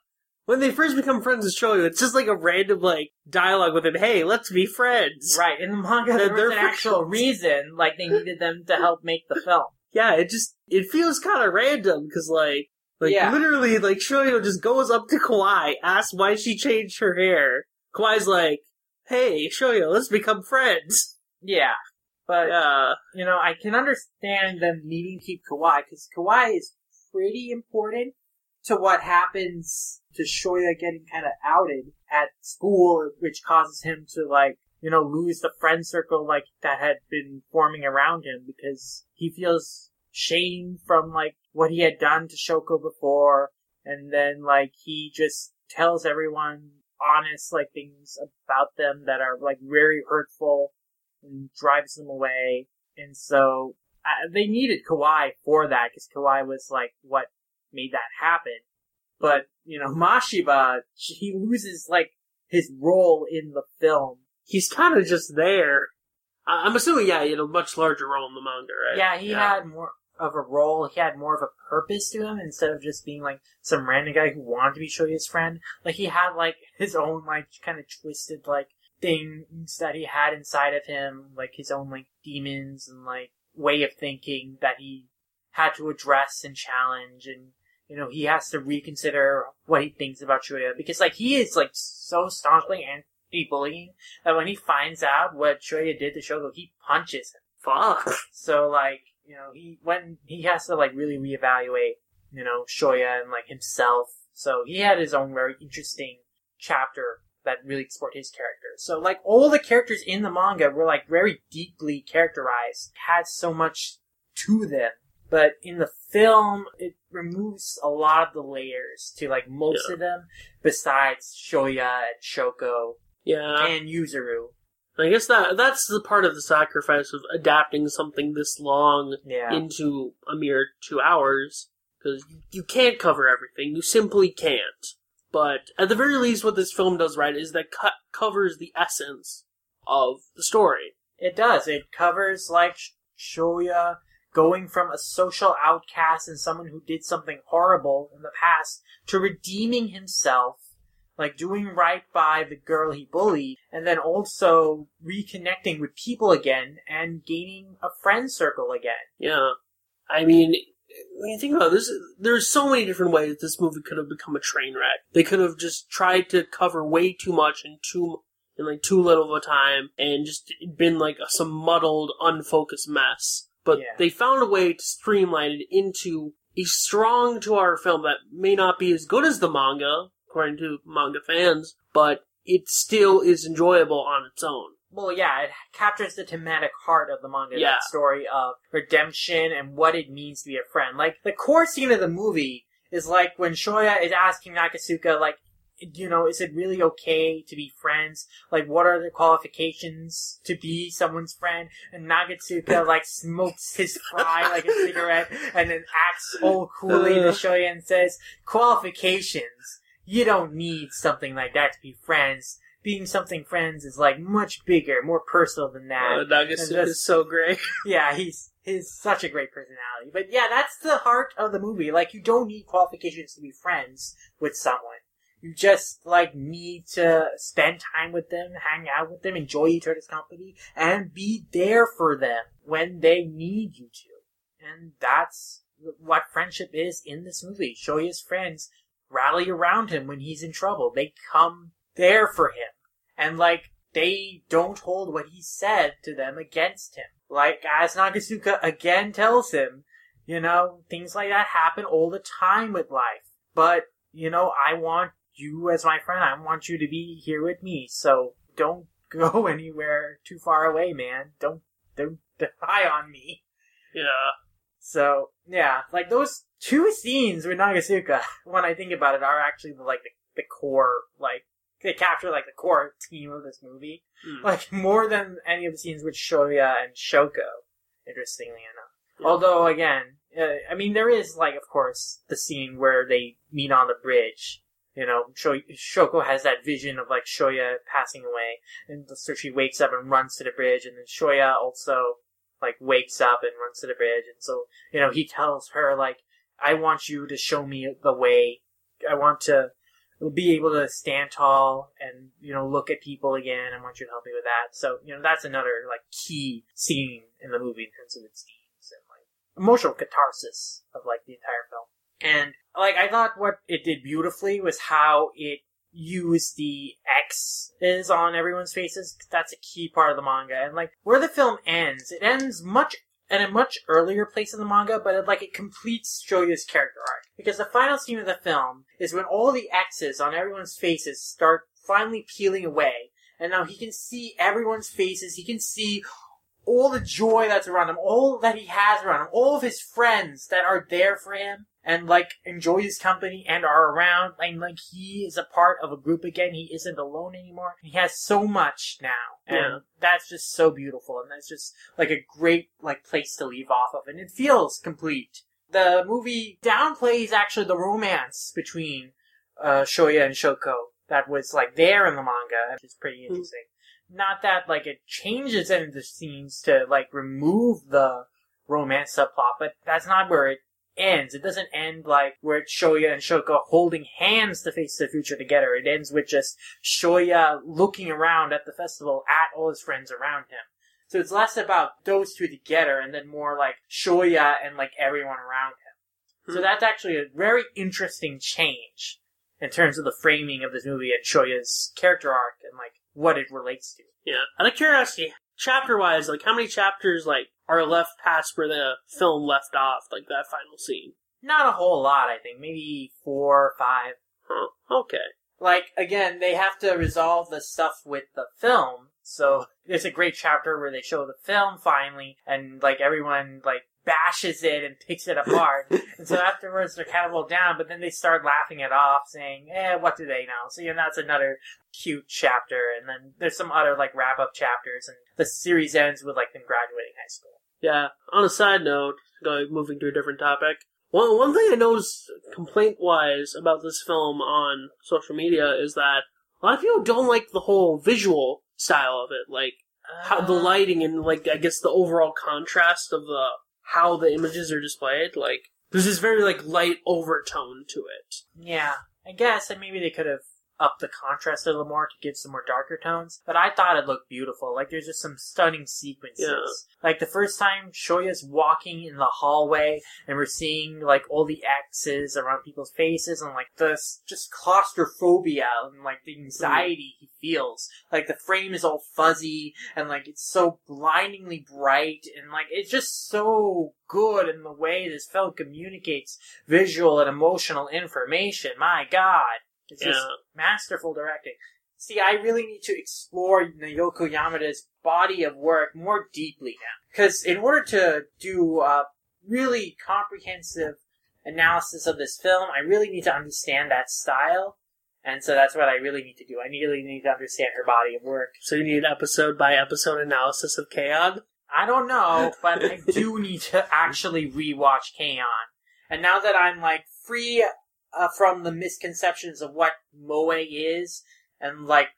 When they first become friends with Shoya, it's just like a random like dialogue with him. Hey, let's be friends. Right, in the manga, They're- there was an actual friends. reason, like they needed them to help make the film. Yeah, it just it feels kind of random because like like Yeah. literally like Shoya just goes up to Kawai, asks why she changed her hair. Kawai's like, "Hey, Shoya, let's become friends." Yeah, but Yeah, you know, I can understand them needing to keep Kawai because Kawai is pretty important to what happens to Shoya getting kind of outed at school, which causes him to like, you know, lose the friend circle like that had been forming around him because he feels shame from like what he had done to Shoko before, and then like he just tells everyone honest like things about them that are like very hurtful and drives them away. And so uh, they needed Kawai for that because Kawai was like what made that happen. But you know, Mashiba, he loses like his role in the film. he's kind of just there. I- I'm assuming, yeah, he had a much larger role in the manga, right? Yeah, he had more of a role. He had more of a purpose to him instead of just being like some random guy who wanted to be Shoya's friend. Like he had like his own like kind of twisted like things that he had inside of him, like his own like demons and like way of thinking that he had to address and challenge and you know, he has to reconsider what he thinks about Shoya because like he is like so staunchly anti-bullying that when he finds out what Shoya did to Shoko, he punches him. Fuck. So like, you know, he when he has to like really reevaluate, you know, Shoya and like himself. So he had his own very interesting chapter that really explored his character. So like all the characters in the manga were like very deeply characterized, had so much to them. But in the film, it removes a lot of the layers to like most Yeah. of them, besides Shoya and Shoko Yeah, and Yuzuru. I guess that that's the part of the sacrifice of adapting something this long Yeah. into a mere two hours because you can't cover everything. You simply can't. But at the very least, what this film does right is that cut covers the essence of the story. It does. It covers like Shoya going from a social outcast and someone who did something horrible in the past to redeeming himself, like doing right by the girl he bullied, and then also reconnecting with people again and gaining a friend circle again. Yeah, I mean, when you think about this, there's so many different ways this movie could have become a train wreck. They could have just tried to cover way too much in too in like too little of a time, and just been like some muddled, unfocused mess. But Yeah. they found a way to streamline it into a strong two-hour film that may not be as good as the manga, according to manga fans, but it still is enjoyable on its own. Well, yeah, it captures the thematic heart of the manga, Yeah. that story of redemption and what it means to be a friend. Like, the core scene of the movie is like when Shoya is asking Nakasuka, like, you know, is it really okay to be friends? Like, what are the qualifications to be someone's friend? And Nagatsuka, like, smokes his fry like a cigarette and then acts all coolly to Uh. Shoya and says, qualifications. You don't need something like that to be friends being something friends is like much bigger, more personal than that. And that's- is so great. yeah, he's he's such a great personality. But yeah, that's the heart of the movie. Like you don't need qualifications to be friends with someone. You just like need to spend time with them, hang out with them, enjoy each other's company, and be there for them when they need you to. And that's what friendship is in this movie. Shoya's friends rally around him when he's in trouble. They come there for him. And like, they don't hold what he said to them against him. Like, as Nagasuka again tells him, you know, things like that happen all the time with life. But, you know, I want you as my friend. I want you to be here with me. So don't go anywhere too far away, man. Don't, don't die on me. Yeah. So yeah, like those two scenes with Nagasuka, when I think about it, are actually the, like the, the core, like they capture like the core theme of this movie, Mm. like more than any of the scenes with Shoya and Shoko. Interestingly enough, Yeah. although again, uh, I mean there is like of course the scene where they meet on the bridge. You know, Sho- Shoko has that vision of like Shoya passing away, and so she wakes up and runs to the bridge, and then Shoya also like wakes up and runs to the bridge, and so you know he tells her like, "I want you to show me the way. I want to be able to stand tall and you know look at people again. I want you to help me with that." So you know that's another like key scene in the movie in terms of its themes and like emotional catharsis of like the entire film. And like I thought what it did beautifully was how it used the X is on everyone's faces. That's a key part of the manga. And like where the film ends, it ends much at a much earlier place in the manga, but it, like it completes Shoya's character arc. Because the final scene of the film is when all the X's on everyone's faces start finally peeling away. And now he can see everyone's faces. He can see all the joy that's around him, all that he has around him, all of his friends that are there for him and like enjoy his company and are around and like he is a part of a group again. He isn't alone anymore. He has so much now. And Yeah. that's just so beautiful and that's just like a great like place to leave off of and it feels complete. The movie downplays actually the romance between uh, Shoya and Shoko that was like there in the manga, which is pretty interesting. Not that like it changes any of the scenes to like remove the romance subplot, but that's not where it ends. It doesn't end like where it's Shoya and Shoko holding hands to face the future together. It ends with just Shoya looking around at the festival at all his friends around him. So it's less about those two together and then more like Shoya and like everyone around him. So Hmm. that's actually a very interesting change in terms of the framing of this movie and Shoya's character arc and like what it relates to. Yeah. Out of curiosity, chapter wise, like how many chapters like are left past where the film left off, like that final scene? Not a whole lot, I think. Maybe four or five. Huh. Okay. like again, they have to resolve the stuff with the film. So there's a great chapter where they show the film finally, and like everyone like bashes it and picks it apart. and so afterwards they're kind of all down, but then they start laughing it off, saying, "Eh, what do they know?" So you know that's another cute chapter. And then there's some other like wrap up chapters, and the series ends with like them graduating high school. Yeah. On a side note, going moving to a different topic. One one thing I noticed complaint wise about this film on social media is that a lot of people don't like the whole visual style of it, like how the Uh, lighting and like I guess the overall contrast of the how the images are displayed. Like there's this very like light overtone to it. Yeah, I guess, and maybe they could have upped the contrast a little more to give some more darker tones. But I thought it looked beautiful. Like there's just some stunning sequences. Yeah. Like the first time Shoya's walking in the hallway, and we're seeing like all the X's around people's faces, and like the just claustrophobia and like the anxiety he feels. Like the frame is all fuzzy, and like it's so blindingly bright, and like it's just so good in the way this film communicates visual and emotional information. My God, it's just masterful directing. See, I really need to explore Naoko Yamada's body of work more deeply now. Because in order to do a really comprehensive analysis of this film, I really need to understand that style. And so that's what I really need to do. I really need to understand her body of work. So you need episode by episode analysis of K-On! I don't know, but I do need to actually rewatch K-On! And now that I'm like free uh, from the misconceptions of what Moe is and like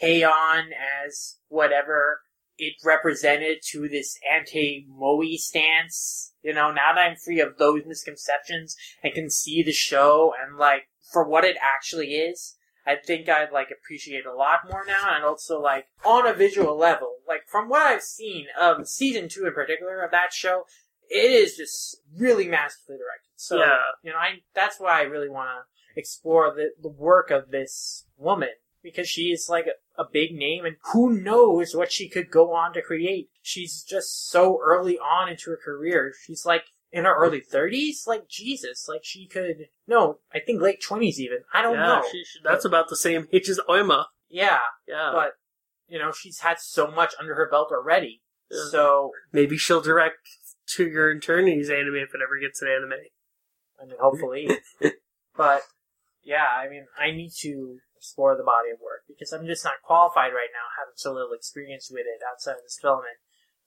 K-On! as whatever it represented to this anti-Moe stance, you know, now that I'm free of those misconceptions and can see the show and like for what it actually is, I think I'd like appreciate a lot more now, and also like on a visual level, like from what I've seen of season two in particular of that show, it is just really masterfully directed. So Yeah. you know, I that's why I really want to explore the the work of this woman because she is like a, a big name, and who knows what she could go on to create. She's just so early on into her career. She's like in her early 30s like jesus like she could no i think late 20s even i don't yeah, know she, she- that's about the same age as Oima. yeah Yeah. but you know she's had so much under her belt already Yeah. so Maybe she'll direct to your Eternity's anime if it ever gets an anime. I mean hopefully but yeah i mean i need to explore the body of work because i'm just not qualified right now having so little experience with it outside of this film and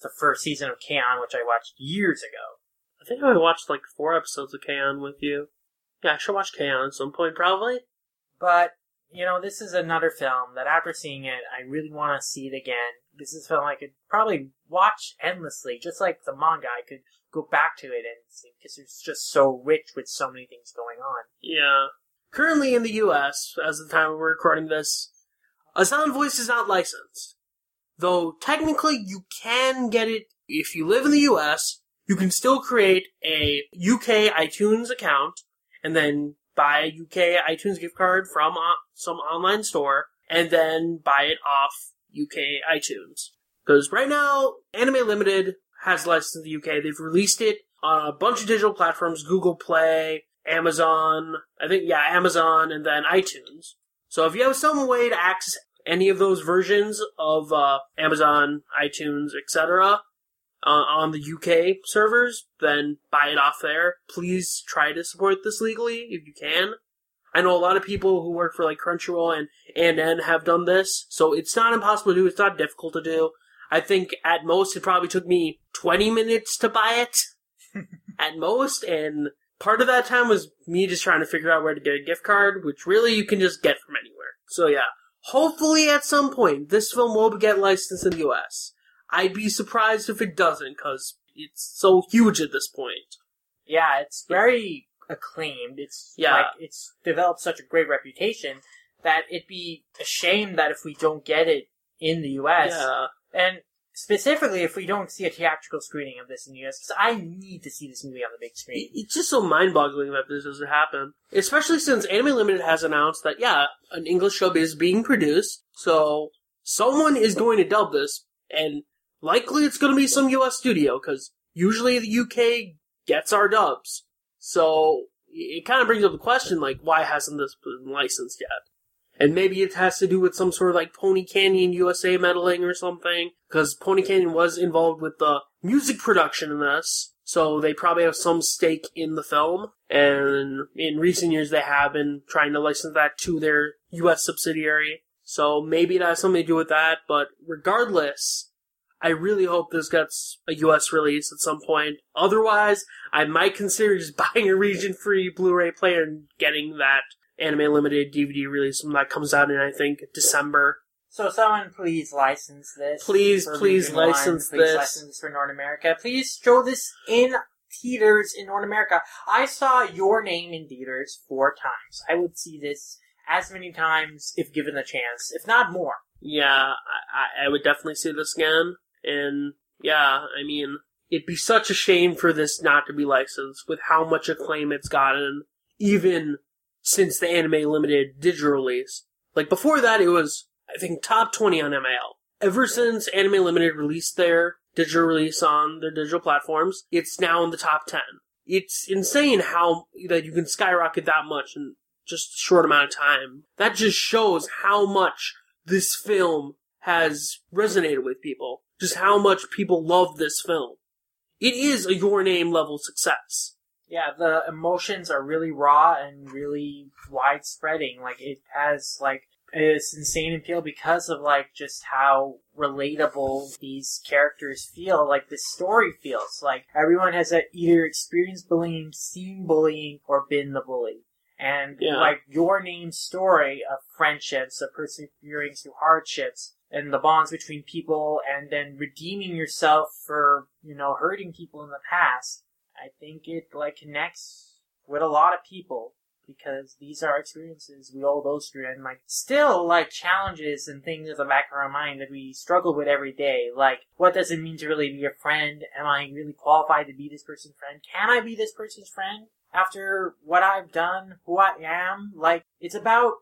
the first season of K-On! which i watched years ago I think I watched like four episodes of K-On! with you. Yeah, I should watch K-On! at some point, probably. But, you know, this is another film that after seeing it, I really want to see it again. This is a film I could probably watch endlessly, just like the manga. I could go back to it and see, because it's just so rich with so many things going on. Yeah. Currently in the US, as of the time we're recording this, A Sound Voice is not licensed. Though technically you can get it if you live in the US, you can still create a UK iTunes account and then buy a UK iTunes gift card from some online store and then buy it off UK iTunes. Because right now, Anime Limited has licensed in the UK. They've released it on a bunch of digital platforms, Google Play, Amazon, I think, yeah, Amazon, and then iTunes. So if you have some way to access any of those versions of uh, Amazon, iTunes, etc., uh, on the UK servers, then buy it off there. Please try to support this legally if you can. I know a lot of people who work for like Crunchyroll and ANN have done this, so it's not impossible to do. It's not difficult to do. I think at most it probably took me 20 minutes to buy it. at most, and part of that time was me just trying to figure out where to get a gift card, which really you can just get from anywhere. So yeah, hopefully at some point this film will get licensed in the US. I'd be surprised if it doesn't, because it's so huge at this point. Yeah, it's very acclaimed. It's Yeah. like it's developed such a great reputation that it'd be a shame that if we don't get it in the US, Yeah. And specifically if we don't see a theatrical screening of this in the US, because I need to see this movie on the big screen. It's just so mind-boggling that this doesn't happen. Especially since Anime Limited has announced that, yeah, an English dub is being produced, so someone is going to dub this, and likely it's going to be some US studio, because usually the UK gets our dubs. So, it kind of brings up the question, like, why hasn't this been licensed yet? And maybe it has to do with some sort of like Pony Canyon USA meddling or something, because Pony Canyon was involved with the music production in this, so they probably have some stake in the film. And in recent years, they have been trying to license that to their US subsidiary. So maybe it has something to do with that, but regardless, I really hope this gets a US release at some point. Otherwise, I might consider just buying a region free Blu ray player and getting that Anime Limited DVD release that comes out in, I think, December. So someone please license this. Please, please license please this. license this for North America. Please show this in theaters in North America. I saw your name in theaters four times. I would see this as many times if given the chance, if not more. Yeah, I- I would definitely see this again. And yeah, I mean, it'd be such a shame for this not to be licensed with how much acclaim it's gotten, even since the Anime Limited digital release. Like before that, it was, I think, top 20 on MAL. Ever since Anime Limited released their digital release on their digital platforms, it's now in the top 10. It's insane how that you can skyrocket that much in just a short amount of time. That just shows how much this film has resonated with people. Just how much people love this film. It is a Your Name level success. Yeah, the emotions are really raw and really widespreading. Like it has like it's insane appeal because of like just how relatable these characters feel. Like the story feels like everyone has either experienced bullying, seen bullying, or been the bully. And Yeah. like your name story of friendships, of persevering through hardships, and the bonds between people, and then redeeming yourself for you know hurting people in the past. I think it like connects with a lot of people because these are experiences we all go through and like still like challenges and things in the back of our mind that we struggle with every day. Like what does it mean to really be a friend? Am I really qualified to be this person's friend? Can I be this person's friend after what I've done, who I am? Like it's about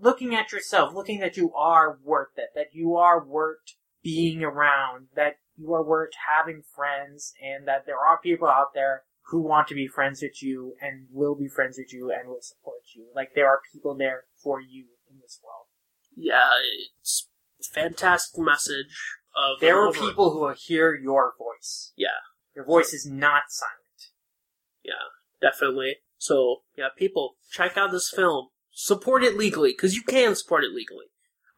looking at yourself, looking that you are worth it, that you are worth being around, that you are worth having friends, and that there are people out there who want to be friends with you and will be friends with you and will support you. Like there are people there for you in this world. Yeah, it's a fantastic message of There are people who will hear your voice. Yeah. Your voice is not silent. Yeah, definitely. So yeah, people check out this film. Support it legally because you can support it legally.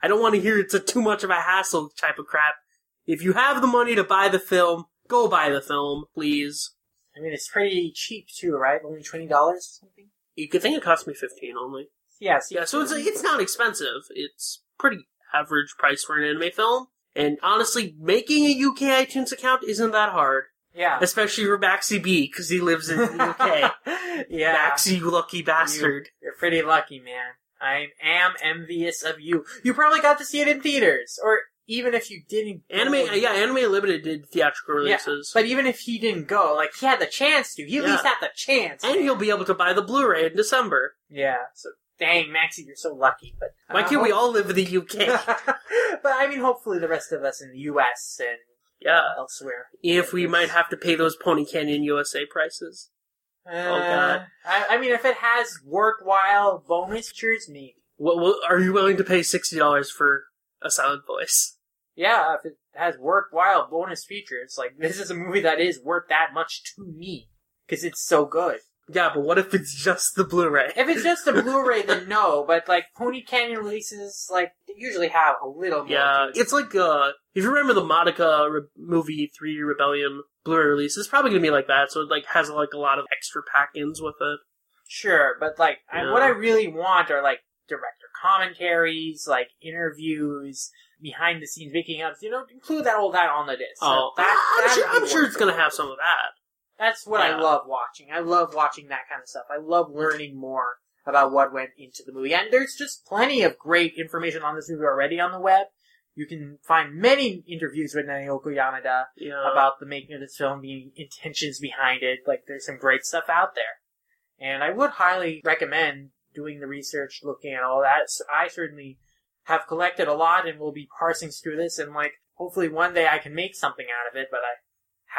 I don't want to hear it's a too much of a hassle type of crap. If you have the money to buy the film, go buy the film, please. I mean, it's pretty cheap too, right? Only twenty dollars or something. You could think it cost me fifteen only. Yes. Yeah, so it's it's not expensive. It's pretty average price for an anime film. And honestly, making a UK iTunes account isn't that hard, yeah. especially for Maxi B because he lives in the UK. yeah. Maxi, you lucky bastard. You're pretty lucky, man. I am envious of you. You probably got to see it in theaters, or even if you didn't. go- Anime, yeah, Anime Limited did theatrical Yeah, releases, But even if he didn't go, like he had the chance to. He at Yeah. least had the chance. and man. you'll be able to buy the Blu-ray in December. Yeah. So dang, Maxie, you're so lucky. But Why uh, can't we all live in the UK? but I mean, hopefully the rest of us in the U.S. and yeah, elsewhere. if we might have to pay those Pony Canyon USA prices. Uh, God. I, I mean, if it has worthwhile bonus features, maybe. What, what are you willing to pay sixty dollars for a silent voice? Yeah, if it has worthwhile bonus features, like this is a movie that is worth that much to me because it's so good. Yeah, but what if it's just the Blu-ray? If it's just a Blu-ray, then no. But like Pony Canyon releases, like they usually have a little. Yeah, it's like uh, if you remember the Monica re- movie Three Rebellion Blu-ray release, it's probably gonna be like that. So it like has like a lot of extra pack-ins with it. Sure, but like I, what I really want are like director commentaries, like interviews, behind the scenes making ups. You know, include that all that on the disc. Oh, that, I'm sure, I'm sure it's gonna have some of that. That's what I love watching. I love watching that kind of stuff. I love learning more about what went into the movie. And there's just plenty of great information on this movie already on the web. You can find many interviews with Naoko Yamada Yeah, about the making of this film, the intentions behind it. Like, there's some great stuff out there. And I would highly recommend doing the research, looking at all that. So I certainly have collected a lot and will be parsing through this and like, hopefully one day I can make something out of it, but I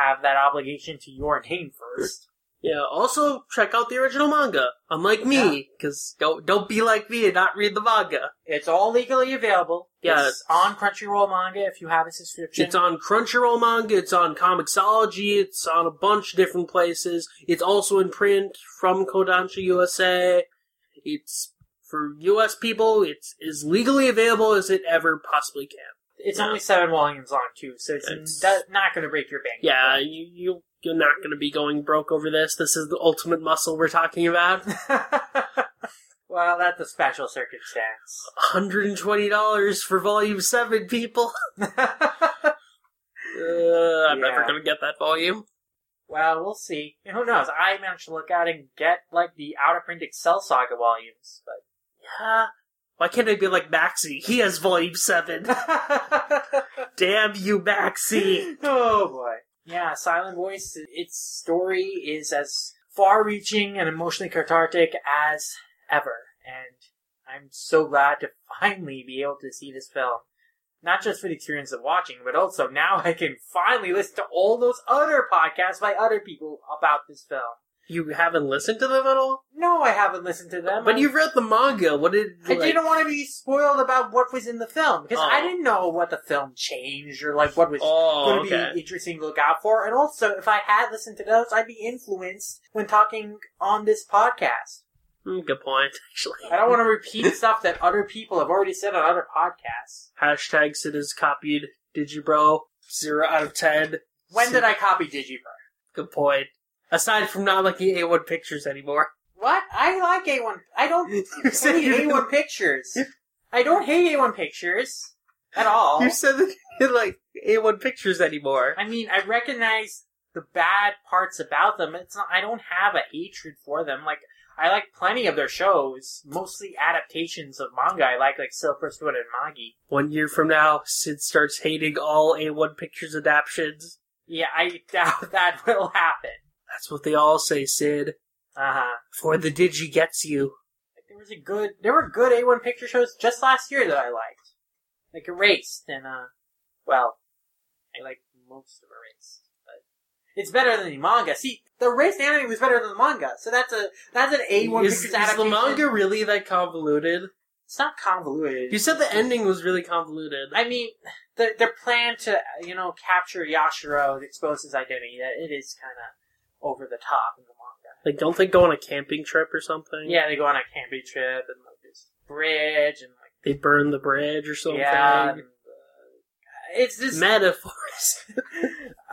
have that obligation to your name first. Yeah. Also, check out the original manga. Unlike me, because don't don't be like me and not read the manga. It's all legally available. Yeah. It's on Crunchyroll manga if you have a subscription. It's on Crunchyroll manga. It's on Comixology. It's on a bunch of different places. It's also in print from Kodansha USA. It's for U.S. people. It's as legally available as it ever possibly can. It's Yeah. only seven volumes long too, so it's, It's- not going to break your bank. Yeah, you you you're not going to be going broke over this. This is the ultimate muscle we're talking about. well, that's a special circumstance. $120 for volume 7, people. Uh, I'm never going to get that volume. Well, we'll see. And who knows? I managed to look out and get like the out of print Excel Saga volumes, but Yeah. Why can't I be like Maxi? He has volume 7. Damn you, Maxi. oh boy. Yeah, Silent Voice, its story is as far reaching and emotionally cathartic as ever. And I'm so glad to finally be able to see this film. Not just for the experience of watching, but also now I can finally listen to all those other podcasts by other people about this film. You haven't listened to them at all? No, I haven't listened to them. But I- you've read the manga. What did I like, didn't want to be spoiled about what was in the film because Oh. I didn't know what the film changed or like what was Oh, going to okay. be interesting to look out for. And also, if I had listened to those, I'd be influenced when talking on this podcast. Hmm, good point, actually. I don't want to repeat stuff that other people have already said on other podcasts. Hashtag Sid is copied Digibro. Zero out of ten. When did I copy Digibro? Good point. Aside from not liking A1 pictures anymore. What? I like A1. I don't hate said you A1 Pictures. I don't hate A1 Pictures at all. You said that you didn't like A1 pictures anymore. I mean, I recognize the bad parts about them. It's not. I don't have a hatred for them. Like I like plenty of their shows, mostly adaptations of manga. I like like Silver Spoon and Magi. One year from now, Sid starts hating all A1 pictures adaptions. Yeah, I doubt that will happen. That's what they all say, Sid. Uh huh. For the Digi gets you. There was a good. There were good A1 picture shows just last year that I liked, like Erased and uh, well, I like most of Erased, it's better than the manga. See, the race anime was better than the manga, so that's a that's an A1 is, pictures is the manga really that convoluted? It's not convoluted. You said the ending was really convoluted. I mean, the, their plan to, you know, capture Yashiro and expose his identity, that it is kind of over the top in the manga. like, don't they go on a camping trip or something? Yeah, they go on a camping trip and like this bridge and like They burn the bridge or something. yeah, and, uh, it's just Metaphors.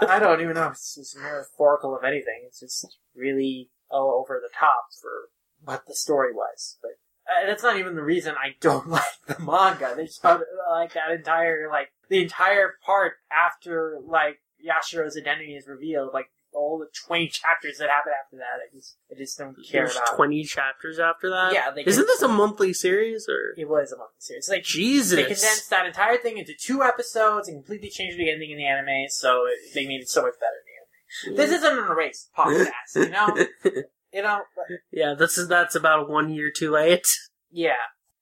I don't even know if it's just metaphorical of anything. It's just really over the top for what the story was, but. Uh, that's not even the reason I don't like the manga. They just like that entire like the entire part after like Yashiro's identity is revealed, like all the twenty chapters that happen after that. I just I just don't care There's about. 20 chapters after that? Yeah, they Isn't this a monthly series, or? It was a monthly series. Like Jesus. they condensed that entire thing into two episodes and completely changed the ending in the anime, so it, they made it so much better in the anime. Mm. This isn't an Erased podcast, you know. You know, but- yeah, this is, that's about one year too late. yeah.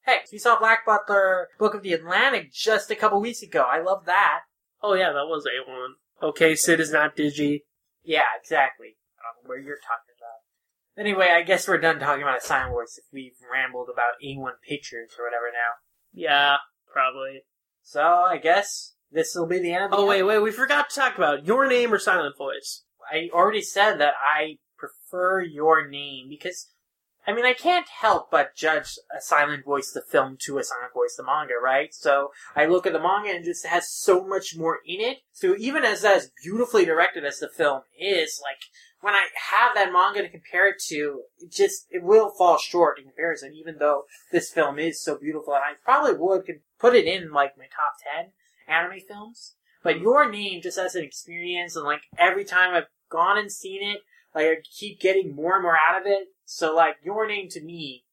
Hey, we saw Black Butler, Book of the Atlantic, just a couple weeks ago. I love that. Oh yeah, that was A1. Okay, Sid is not Digi. Yeah, exactly. Um, where you're talking about. Anyway, I guess we're done talking about a Silent Voice if we've rambled about A1 Pictures or whatever now. Yeah, probably. So, I guess this will be the end of the Oh wait, wait, we forgot to talk about your name or silent voice. I already said that I prefer your name because, I mean, I can't help but judge a Silent Voice the film to a Silent Voice the manga, right? So I look at the manga and just has so much more in it. So even as as beautifully directed as the film is, like when I have that manga to compare it to, it just it will fall short in comparison. Even though this film is so beautiful, and I probably would put it in like my top ten anime films. But your name just as an experience, and like every time I've gone and seen it, like I keep getting more and more out of it. So like your name to me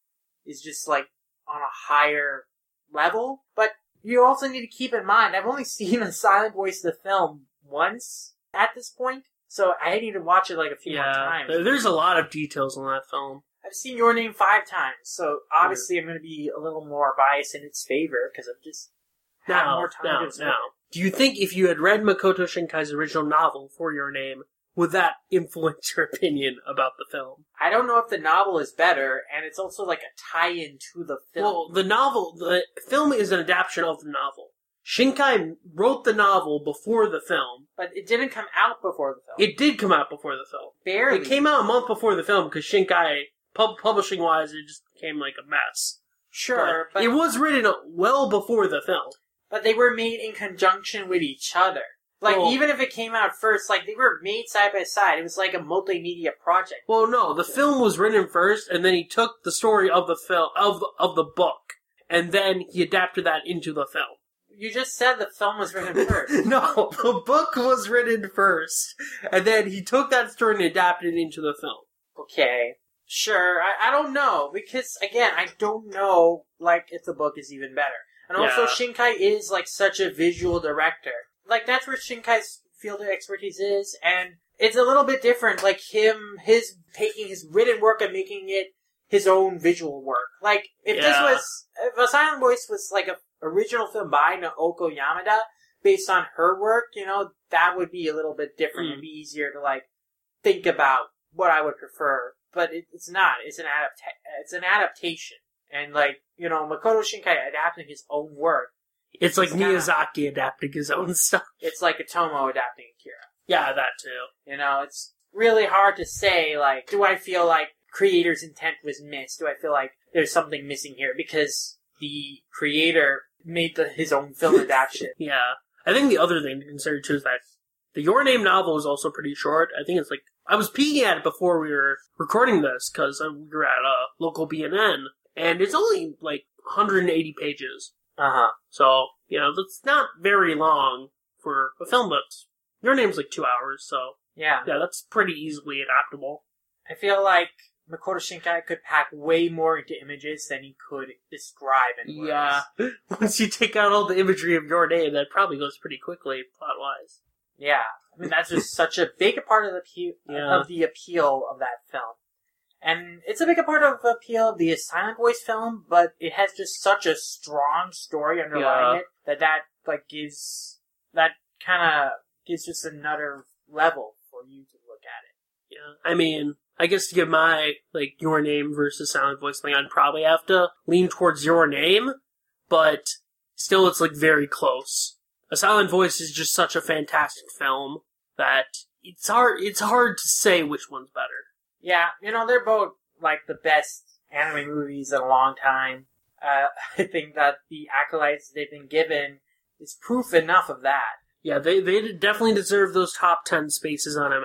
is just like on a higher level. But you also need to keep in mind I've only seen a silent voice of the film once at this point. So I need to watch it like a few more Yeah, times. there's a lot of details on that film. I've seen your name five times, so obviously I'm going to be a little more biased in its favor because I've just Now, more time now, now. Do you think if you had read Makoto Shinkai's original novel for your name, would that influence your opinion about the film? I don't know if the novel is better, and it's also like a tie-in to the film. Well, the novel, the film is an adaptation of the novel. Shinkai wrote the novel before the film. but it didn't come out before the film. It did come out before the film. barely It came out a month before the film because Shinkai, pub- publishing wise, it just became like a mess. Sure, but it was written well before the film. but they were made in conjunction with each other. Like Well- even if it came out first, like they were made side by side. It was like a multimedia project. Well, no, the film was written first, and then he took the story of the film of the, of the book, and then he adapted that into the film. You just said the film was written first. no, the book was written first, and then he took that story and adapted it into the film. okay, sure. I, I don't know because again, I don't know like if the book is even better. And also, Yeah. Shinkai is like such a visual director. Like that's where Shinkai's field of expertise is, and it's a little bit different. Like him, his taking his written work and making it his own visual work. Like if this was if a Silent Voice was like a original film by Naoko Yamada based on her work, you know, that would be a little bit different Mm. and be easier to like think about what I would prefer. But it, it's not. It's an adapt. It's an adaptation, and like you know, Makoto Shinkai adapting his own work. It's like kinda- Miyazaki adapting his own stuff. It's like Otomo adapting Akira. Yeah, that too. You know, it's really hard to say, like, do I feel like creator's intent was missed? Do I feel like there's something missing here? Because the creator made the, his own film adaptation. Yeah. I think the other thing to consider too is that the Your Name novel is also pretty short. I think it's like I was peeking at it before we were recording this because we were at a local BNN, and it's only like 180 pages. Uh huh. So you know that's not very long for a film, but Your Name's like two hours, so Yeah. yeah, that's pretty easily adaptable. I feel like Makoto Shinkai could pack way more into images than he could describe in words. Yeah. Once you take out all the imagery of Your Name, that probably goes pretty quickly plot wise. Yeah. I mean, that's just such a big part of the appeal, Yeah. of the appeal of that film. And it's a big part of the appeal of the Silent Voice film, but it has just such a strong story underlying Yeah. it that that, like, gives, that kind of gives just another level for you to look at it. Yeah, I mean, I guess to give my like your name versus silent voice thing, I'd probably have to lean towards your name, but still, it's like very close. A silent voice is just such a fantastic film that it's hard. It's hard to say which one's better. Yeah, you know, they're both, like, the best anime movies in a long time. Uh, I think that the accolades they've been given is proof enough of that. Yeah, they they definitely deserve those top ten spaces on ML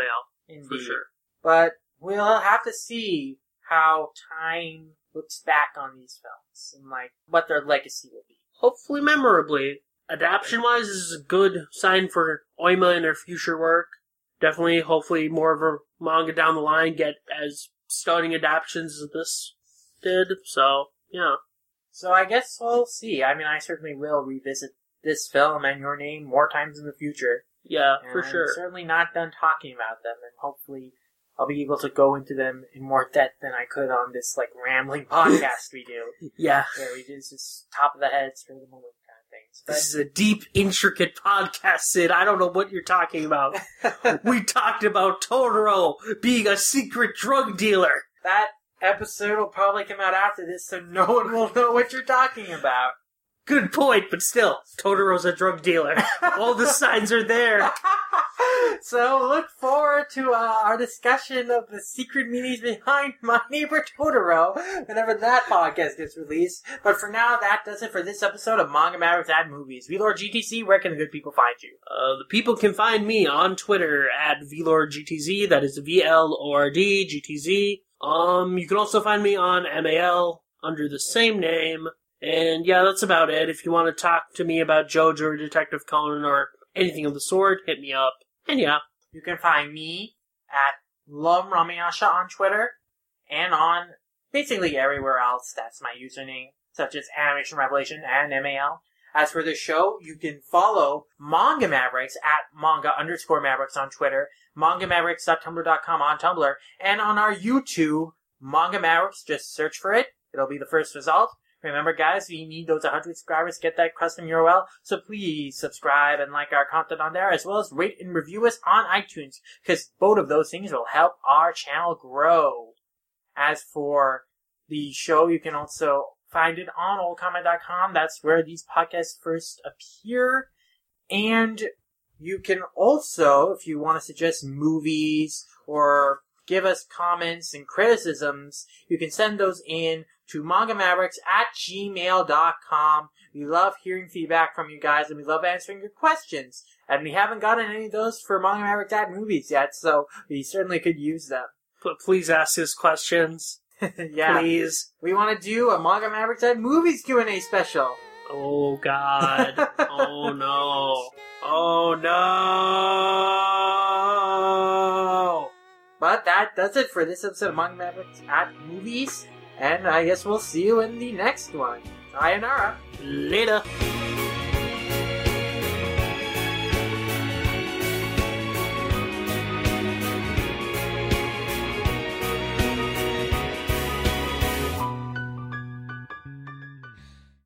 Indeed. for sure. But we'll have to see how time looks back on these films and like what their legacy will be. Hopefully, memorably. Adaptation wise, this is a good sign for Oima and her future work. Definitely, hopefully, more of her manga down the line get as stunning adaptations as this did. So, yeah. So I guess we'll see. I mean, I certainly will revisit this film and your name more times in the future. Yeah, And for I'm sure. certainly not done talking about them, and hopefully I'll be able to go into them in more depth than I could on this like rambling podcast we do, Yeah. where we do just top of the heads for the moment kind of things. This is a deep, intricate podcast, Sid. I don't know what you're talking about. We talked about Totoro being a secret drug dealer. that episode will probably come out after this, so no one will know what you're talking about. Good point, but still, Totoro's a drug dealer. All the signs are there. so look forward to uh, our discussion of the secret meanings behind My Neighbor Totoro whenever that podcast gets released. But for now, that does it for this episode of Manga Mavericks at Movies. VLord GTZ, where can the good people find you? Uh, the people can find me on Twitter at VLordGTZ. That is V L O R D G T Z. Um, you can also find me on MAL under the same name. And yeah, that's about it. If you want to talk to me about JoJo or Detective Conan or anything of the sort, hit me up. And yeah, You can find me at Love Ramiyasha on Twitter and on basically everywhere else. That's my username, such as Animation Revelation and MAL. As for the show, you can follow Manga Mavericks at manga underscore Mavericks on Twitter, manga mangamavericks.tumblr.com on Tumblr, and on our YouTube, Manga Mavericks. Just search for it. It'll be the first result. Remember, guys, we need those 100 subscribers to get that custom URL, so please subscribe and like our content on there, as well as rate and review us on iTunes, because both of those things will help our channel grow. As for the show, you can also find it on oldcomment.com. That's where these podcasts first appear. And you can also, if you want to suggest movies or give us comments and criticisms, you can send those in to mangamavericks at gmail.com. We love hearing feedback from you guys and we love answering your questions. And we haven't gotten any of those for Manga Mavericks at movies yet, so we certainly could use them. But please ask us questions. yeah. Please. We want to do a Manga Mavericks at movies Q&A special. Oh God. oh no. Oh no. But that does it for this episode of Manga Mavericks at movies. And I guess we'll see you in the next one. Sayonara. Later.